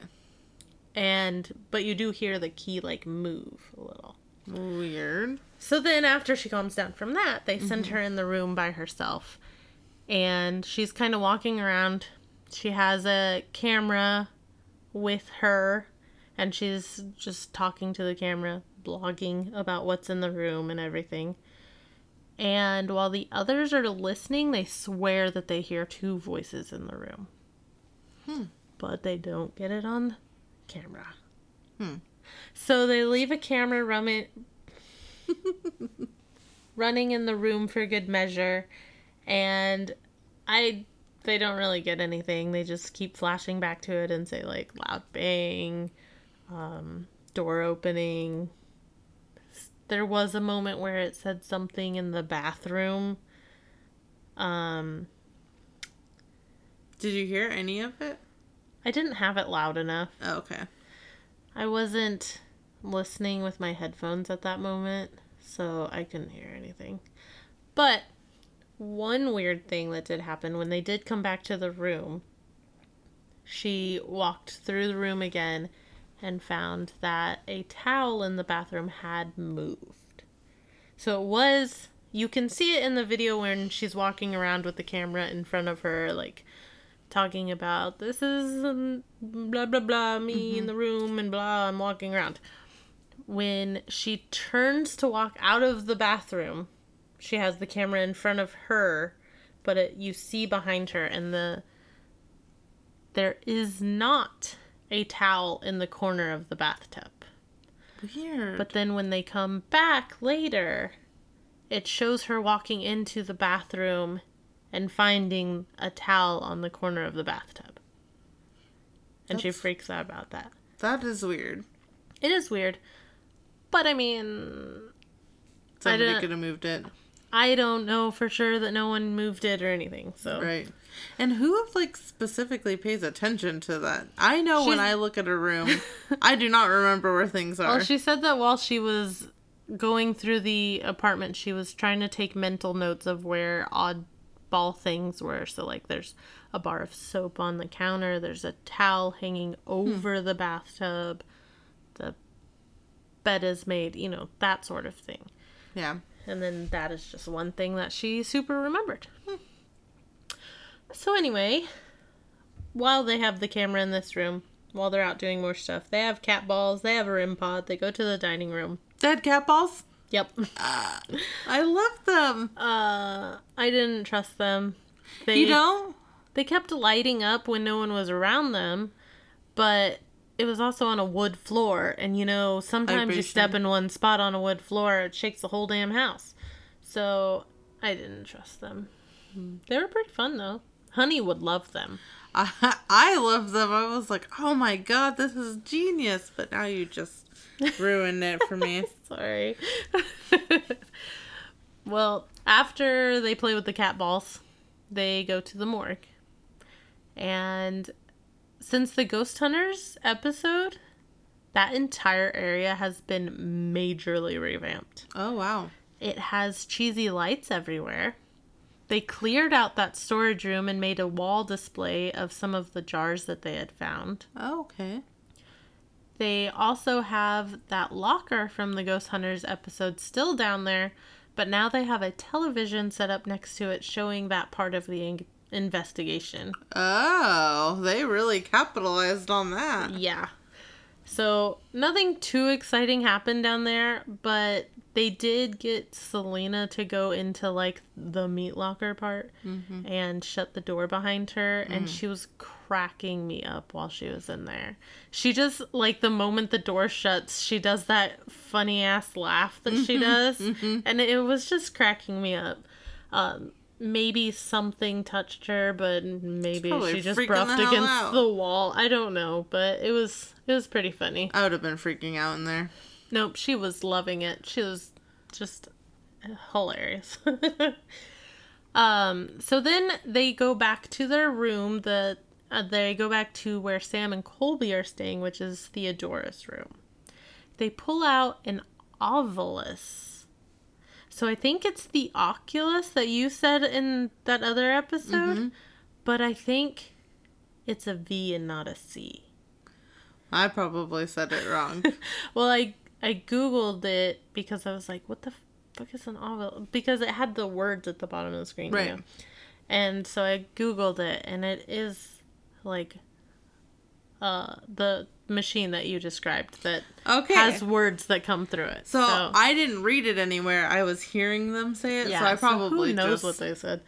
And but you do hear the key like move a little. Weird. So then after she calms down from that, they send her in the room by herself. And she's kind of walking around. She has a camera with her and she's just talking to the camera, blogging about what's in the room and everything. And while the others are listening, they swear that they hear two voices in the room. But they don't get it on camera. Hmm. So they leave a camera running running in the room for good measure and I they don't really get anything. They just keep flashing back to it and say like loud bang, um, door opening. There was a moment where it said something in the bathroom. Um, Did you hear any of it? I didn't have it loud enough. Oh, okay. I wasn't listening with my headphones at that moment, so I couldn't hear anything. But one weird thing that did happen when they did come back to the room, she walked through the room again and found that a towel in the bathroom had moved. So it was, you can see it in the video when she's walking around with the camera in front of her, like talking about this is um, blah blah blah me in the room and blah I'm walking around. When she turns to walk out of the bathroom, she has the camera in front of her, but it, you see behind her and the there is not a towel in the corner of the bathtub. Weird. But then when they come back later, it shows her walking into the bathroom and finding a towel on the corner of the bathtub. And she freaks out about that. that is weird. It is weird. But I mean, Somebody don't- could have moved it. I don't know for sure that no one moved it or anything. So Right. And who like specifically pays attention to that? I know when I look at a room, I do not remember where things are. Well, she said that while she was going through the apartment, she was trying to take mental notes of where oddball things were. So, like, there's a bar of soap on the counter, there's a towel hanging over the bathtub, the bed is made, you know, that sort of thing. yeah. And then that is just one thing that she super remembered. Hmm. So, anyway, while they have the camera in this room, while they're out doing more stuff, they have cat balls, they have a REM pod, they go to the dining room. Dead cat balls? Yep. I love them. Uh, I didn't trust them. They, you don't? They kept lighting up when no one was around them, but it was also on a wood floor, and you know, sometimes you step in one spot on a wood floor, it shakes the whole damn house. So I didn't trust them. They were pretty fun though. Honey would love them. I, I love them. I was like, oh my god, this is genius. But now you just ruined it for me. Sorry. well, after they play with the cat balls, they go to the morgue. And since the Ghost Hunters episode, that entire area has been majorly revamped. Oh wow. It has cheesy lights everywhere. They cleared out that storage room and made a wall display of some of the jars that they had found. Oh, okay. They also have that locker from the Ghost Hunters episode still down there, but now they have a television set up next to it showing that part of the in- investigation. Oh, they really capitalized on that. Yeah. So, nothing too exciting happened down there, but they did get Celina to go into like the meat locker part mm-hmm. and shut the door behind her, and mm. she was cracking me up while she was in there. She just, like, the moment the door shuts, she does that funny ass laugh that she mm-hmm. does, mm-hmm. and it was just cracking me up. Um, maybe something touched her, but maybe she just brushed the against out. the wall. I don't know, but it was it was pretty funny. I would have been freaking out in there. Nope, she was loving it. She was just hilarious. um, so then they go back to their room. The uh, they go back to where Sam and Colby are staying, which is Theodora's room. They pull out an ovilus. So I think it's the oculus that you said in that other episode, but I think it's a V and not a C. I probably said it wrong. Well, I I googled it because I was like, "What the fuck is an ovilus?" Because it had the words at the bottom of the screen, you Right. know? And so I googled it, and it is like uh the machine that you described that Okay. has words that come through it. so, I didn't read it anywhere. I was hearing them say it, so I probably who knows just, what they said.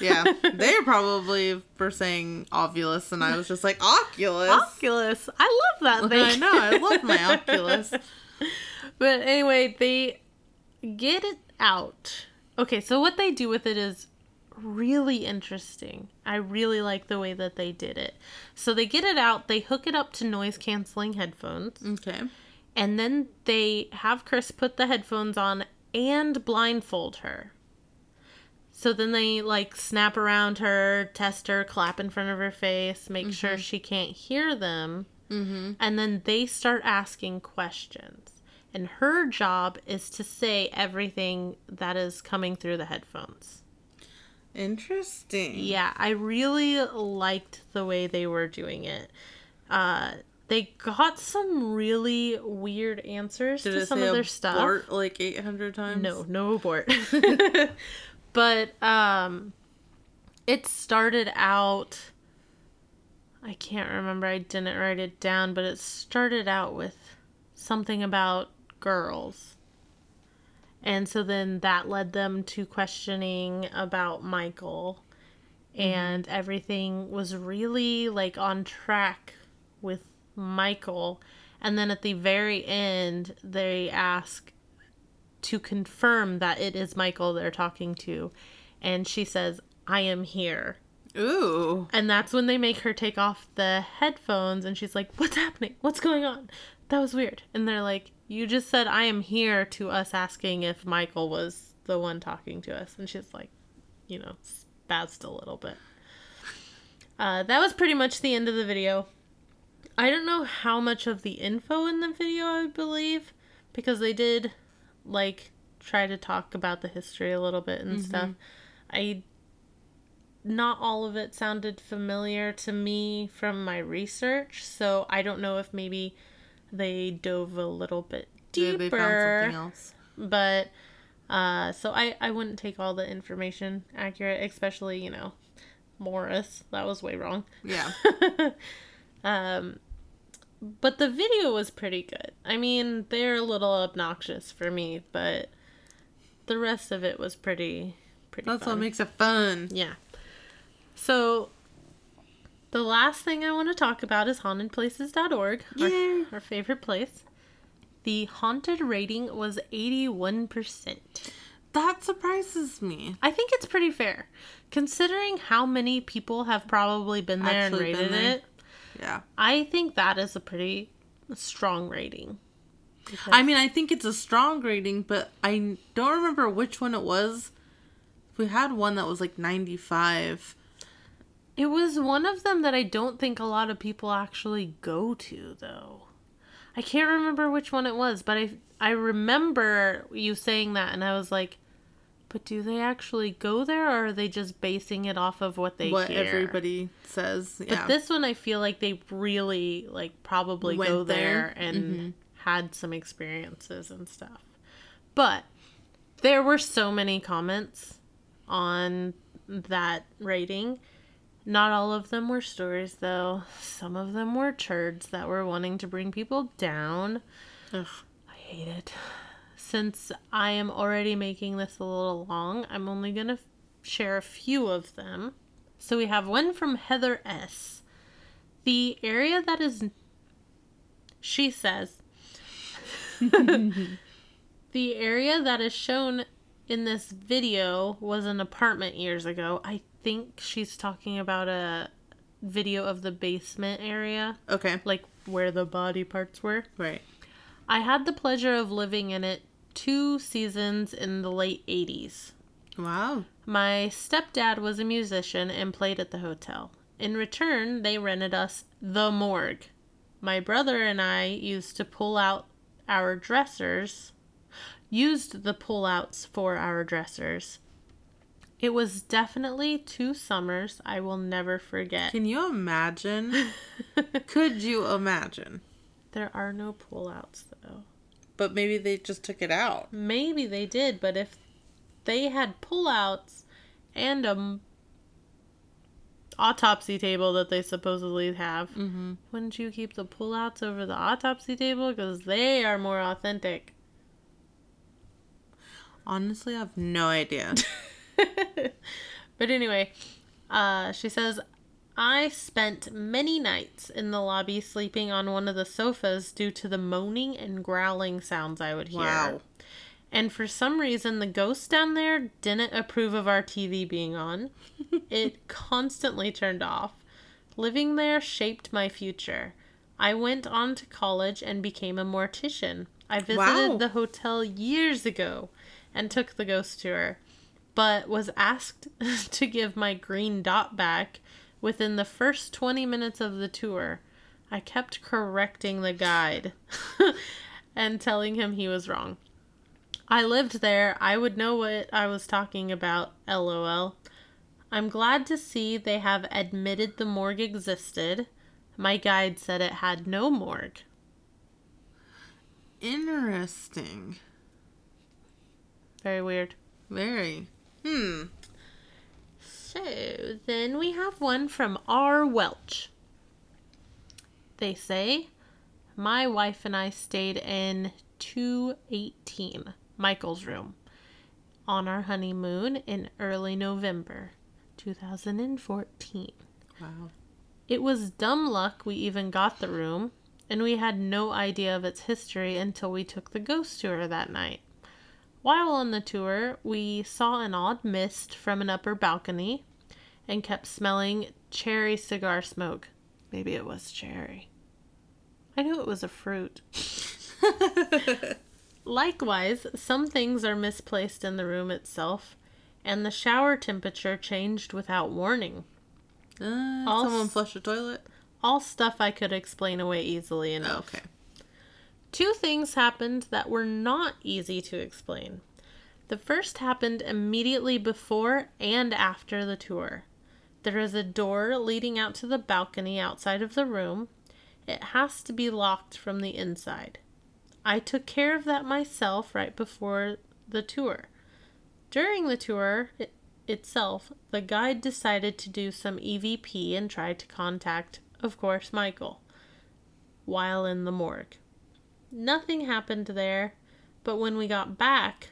yeah, they probably were saying ovulus, and I was just like Oculus. Oculus. I love that thing. I know. I love my Oculus. But anyway, they get it out. Okay, so what they do with it is really interesting. I really like the way that they did it. So they get it out, they hook it up to noise canceling headphones, Okay. and then they have Kris put the headphones on and blindfold her. So then they like snap around her, test her, clap in front of her face, make sure mm-hmm. she can't hear them. Mm-hmm. And then they start asking questions. And her job is to say everything that is coming through the headphones. Interesting. Yeah, I really liked the way they were doing it. Uh, they got some really weird answers Did to some of their stuff. abort like 800 times? No, no abort. but um it started out I can't remember. I didn't write it down, but it started out with something about girls. And so then that led them to questioning about Michael. Mm-hmm. And everything was really like on track with Michael. And then at the very end, they ask to confirm that it is Michael they're talking to. And she says, I am here. Ooh. And that's when they make her take off the headphones and she's like, What's happening? What's going on? That was weird. And they're like, You just said I am here to us asking if Michael was the one talking to us. And she's like, you know, spazzed a little bit. Uh, that was pretty much the end of the video. I don't know how much of the info in the video I believe because they did like try to talk about the history a little bit and stuff. I not all of it sounded familiar to me from my research, so I don't know if maybe they dove a little bit deeper. Maybe they found something else. But uh so I I wouldn't take all the information accurate, especially, you know, Morris. That was way wrong. Yeah. Um but the video was pretty good. I mean, they're a little obnoxious for me, but the rest of it was pretty pretty That's fun. what makes it fun. Yeah. So the last thing I want to talk about is hauntedplaces.org, our, our favorite place. The haunted rating was 81%. That surprises me. I think it's pretty fair. Considering how many people have probably been there Actually and rated there. it, Yeah. I think that is a pretty strong rating. I mean, I think it's a strong rating, but I don't remember which one it was. We had one that was like 95. It was one of them that I don't think a lot of people actually go to though. I can't remember which one it was, but I I remember you saying that and I was like, but do they actually go there or are they just basing it off of what they what hear? everybody says. But this one I feel like they really like probably Went go there. there, and mm-hmm. had some experiences and stuff. But there were so many comments on that rating. Not all of them were stories though. Some of them were turds that were wanting to bring people down. Ugh. I hate it. Since I am already making this a little long, I'm only going to share a few of them. So we have one from Heather S. The area that is. She says. the area that is shown in this video was an apartment years ago. I think she's talking about a video of the basement area, Okay. like where the body parts were. Right. I had the pleasure of living in it two seasons in the late 80s. Wow. My stepdad was a musician and played at the hotel. In return, they rented us the morgue. My brother and I used to pull out our dressers, used the pullouts for our dressers. It was definitely two summers I will never forget. Can you imagine? Could you imagine? There are no pullouts though. But maybe they just took it out. Maybe they did, but if they had pullouts and a m- autopsy table that they supposedly have, Mm-hmm. wouldn't you keep the pullouts over the autopsy table because they are more authentic? Honestly, I have no idea. but anyway, uh, she says, I spent many nights in the lobby sleeping on one of the sofas due to the moaning and growling sounds I would hear. Wow. And for some reason, the ghost down there didn't approve of our TV being on. it constantly turned off. Living there shaped my future. I went on to college and became a mortician. I visited Wow. the hotel years ago and took the ghost tour, but was asked to give my green dot back within the first 20 minutes of the tour. I kept correcting the guide and telling him he was wrong. I lived there. I would know what I was talking about. LOL. I'm glad to see they have admitted the morgue existed. My guide said it had no morgue. Interesting. Very weird. Very. Hmm. So then we have one from R. Welch. They say, My wife and I stayed in 218, Michael's room, on our honeymoon in early November 2014. Wow. It was dumb luck we even got the room, and we had no idea of its history until we took the ghost tour that night. While on the tour, we saw an odd mist from an upper balcony and kept smelling cherry cigar smoke. Maybe it was cherry. I knew it was a fruit. Likewise, some things are misplaced in the room itself, and the shower temperature changed without warning. Uh, All someone s- flush a toilet? All stuff I could explain away easily enough. Okay. Two things happened that were not easy to explain. The first happened immediately before and after the tour. There is a door leading out to the balcony outside of the room. It has to be locked from the inside. I took care of that myself right before the tour. During the tour it, itself, the guide decided to do some EVP and tried to contact, of course, Michael while in the morgue. Nothing happened there, but when we got back,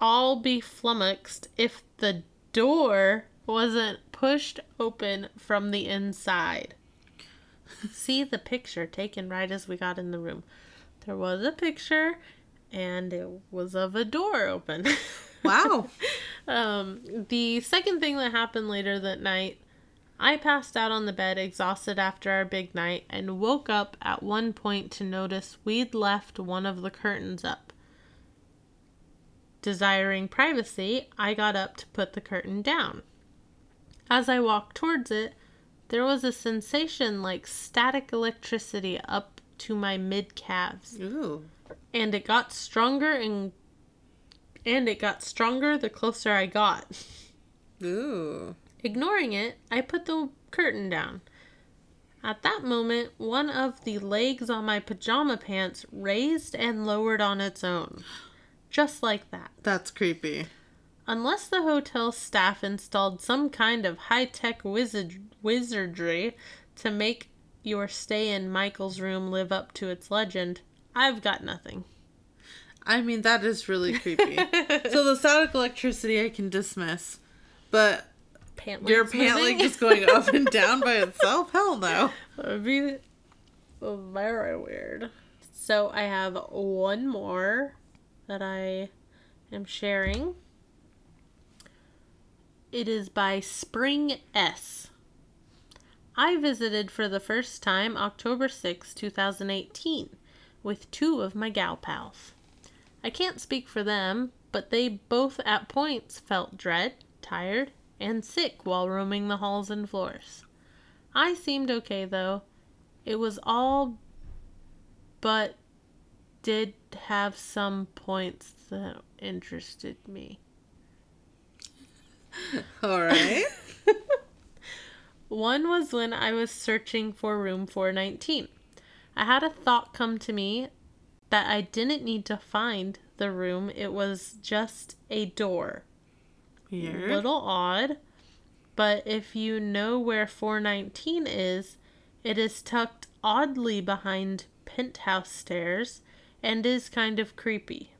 I'll be flummoxed if the door wasn't pushed open from the inside. See the picture taken right as we got in the room. There was a picture, and it was of a door open. Wow. Um, the second thing that happened later that night, I passed out on the bed exhausted after our big night and woke up at one point to notice we'd left one of the curtains up. Desiring privacy, I got up to put the curtain down. As I walked towards it, there was a sensation like static electricity up to my mid calves Ooh. and it got stronger and and it got stronger the closer I got. Ooh. Ignoring it, I put the curtain down. At that moment, one of the legs on my pajama pants raised and lowered on its own. Just like that. That's creepy. Unless the hotel staff installed some kind of high tech wizard- wizardry to make your stay in Michael's room live up to its legend, I've got nothing. I mean, that is really creepy. so the static electricity I can dismiss, but Pant your pant leg just going up and down by itself? Hell no. That would be very weird. So I have one more that I am sharing. It is by Spring S. I visited for the first time October 6, 2018, with two of my gal pals. I can't speak for them, but they both at points felt dread, tired, and sick while roaming the halls and floors. I seemed okay though. It was all but did have some points that interested me. All right. One was when I was searching for room 419. I had a thought come to me that I didn't need to find the room, it was just a door. Weird. Little odd, but if you know where 419 is, it is tucked oddly behind penthouse stairs and is kind of creepy.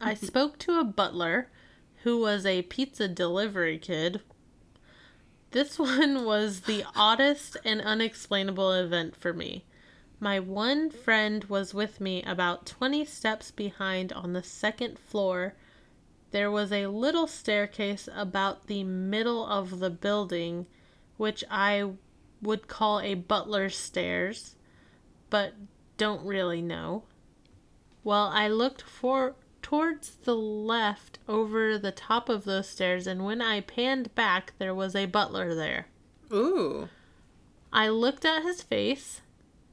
I spoke to a butler who was a pizza delivery kid. This one was the oddest and unexplainable event for me. My one friend was with me about 20 steps behind on the second floor. There was a little staircase about the middle of the building, which I would call a butler's stairs, but don't really know. Well, I looked for towards the left over the top of those stairs, and when I panned back, there was a butler there. Ooh. I looked at his face,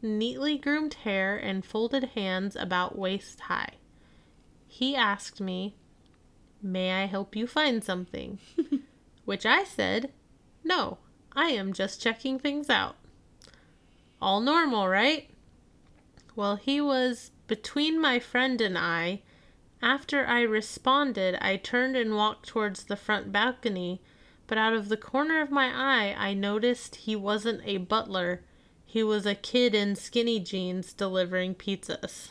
neatly groomed hair, and folded hands about waist high. He asked me, May I help you find something? Which I said, No, I am just checking things out. All normal, right? Well, he was between my friend and I. After I responded, I turned and walked towards the front balcony, but out of the corner of my eye, I noticed he wasn't a butler. He was a kid in skinny jeans delivering pizzas.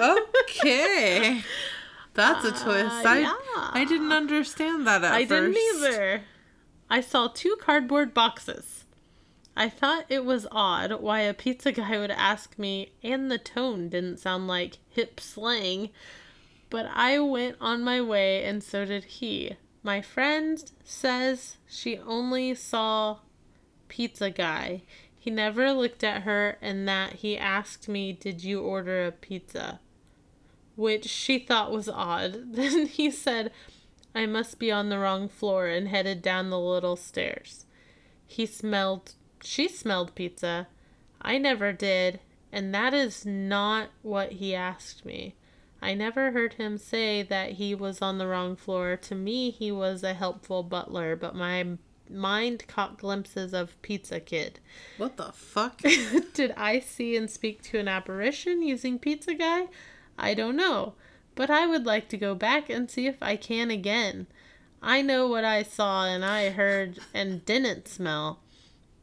Okay. That's a ah, twist. I yeah. I didn't understand that at all. I didn't either. I saw two cardboard boxes. I thought it was odd why a pizza guy would ask me, and the tone didn't sound like hip slang, but I went on my way, and so did he. My friend says she only saw pizza guy. He never looked at her, and that he asked me, Did you order a pizza? Which she thought was odd. Then he said, I must be on the wrong floor, and headed down the little stairs. He smelled, she smelled pizza. I never did, and that is not what he asked me. I never heard him say that he was on the wrong floor. To me, he was a helpful butler, but my mind caught glimpses of Pizza Kid. What the fuck? Did I see and speak to an apparition using Pizza Guy? I don't know, but I would like to go back and see if I can again. I know what I saw and I heard and didn't smell.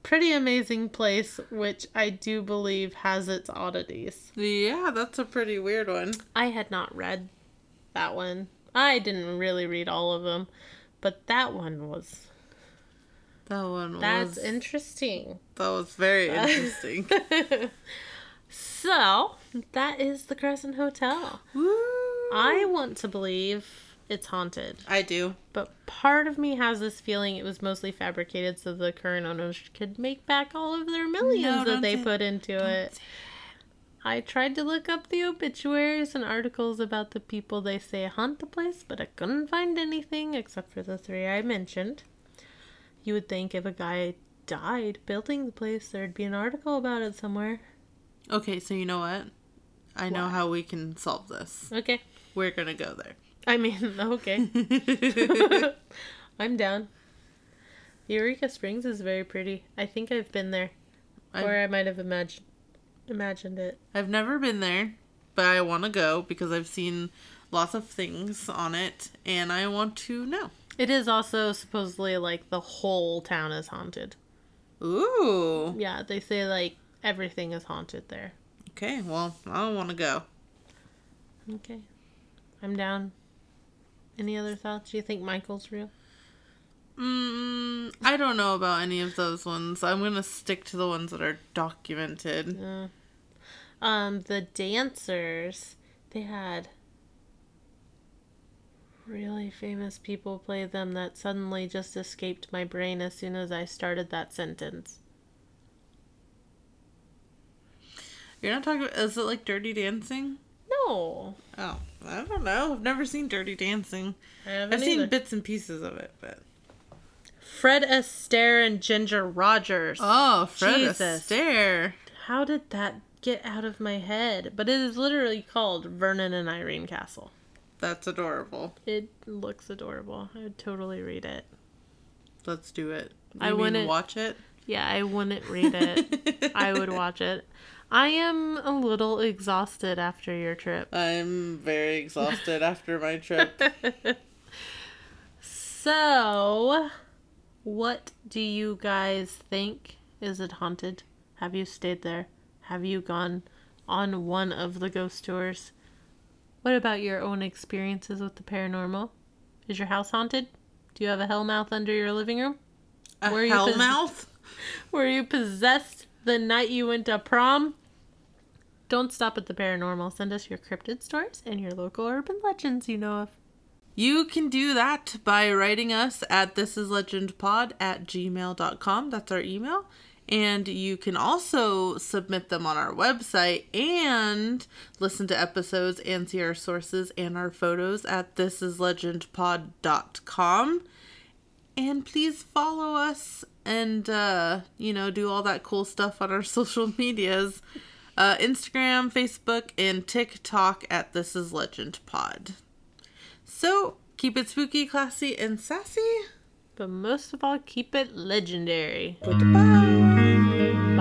Pretty amazing place, which I do believe has its oddities. yeah, that's a pretty weird one. I had not read that one. I didn't really read all of them, but that one was. That one was That's was interesting. that was very interesting. So, that is the Crescent Hotel. Woo. I want to believe it's haunted, I do. but part of me has this feeling it was mostly fabricated so the current owners could make back all of their millions No, that they put into it. I tried to look up the obituaries and articles about the people they say haunt the place, but I couldn't find anything except for the three I mentioned. You would think if a guy died building the place, there'd be an article about it somewhere. Okay, so you know what? I know What? how we can solve this. Okay. We're gonna go there. I mean, okay. I'm down. Eureka Springs is very pretty. I think I've been there. I've- or I might have imagined imagined it. I've never been there, but I want to go because I've seen lots of things on it and I want to know. It is also supposedly like the whole town is haunted. Ooh. Yeah, they say like everything is haunted there. Okay, well, I don't want to go. Okay. I'm down. Any other thoughts? Do you think Michael's real? Mm, I don't know about any of those ones. I'm going to stick to the ones that are documented. Uh, um, the dancers, they had really famous people play them that suddenly just escaped my brain as soon as I started that sentence. You're not talking is it like Dirty Dancing? No, Oh, I don't know. I've never seen Dirty Dancing. I've seen either. bits and pieces of it, but Fred Astaire and Ginger Rogers. Oh, Fred Jesus. Astaire. How did that get out of my head? But it is literally called Vernon and Irene Castle. That's adorable. It looks adorable. I would totally read it. Let's do it. You I mean wouldn't- watch it. Yeah, I wouldn't read it. I would watch it. I am a little exhausted after your trip. I'm very exhausted after my trip. So, what do you guys think? Is it haunted? Have you stayed there? Have you gone on one of the ghost tours? What about your own experiences with the paranormal? Is your house haunted? Do you have a hellmouth under your living room? A Were you pos- hellmouth? Were you possessed the night you went to prom? Don't stop at the paranormal. Send us your cryptid stories and your local urban legends you know of. You can do that by writing us at thisislegendpod at gmail.com. That's our email. And you can also submit them on our website and listen to episodes and see our sources and our photos at thisislegendpod.com. And please follow us and, uh, you know, do all that cool stuff on our social medias uh, Instagram, Facebook, and TikTok at This Is Legend Pod. So keep it spooky, classy, and sassy. But most of all, keep it legendary. Goodbye.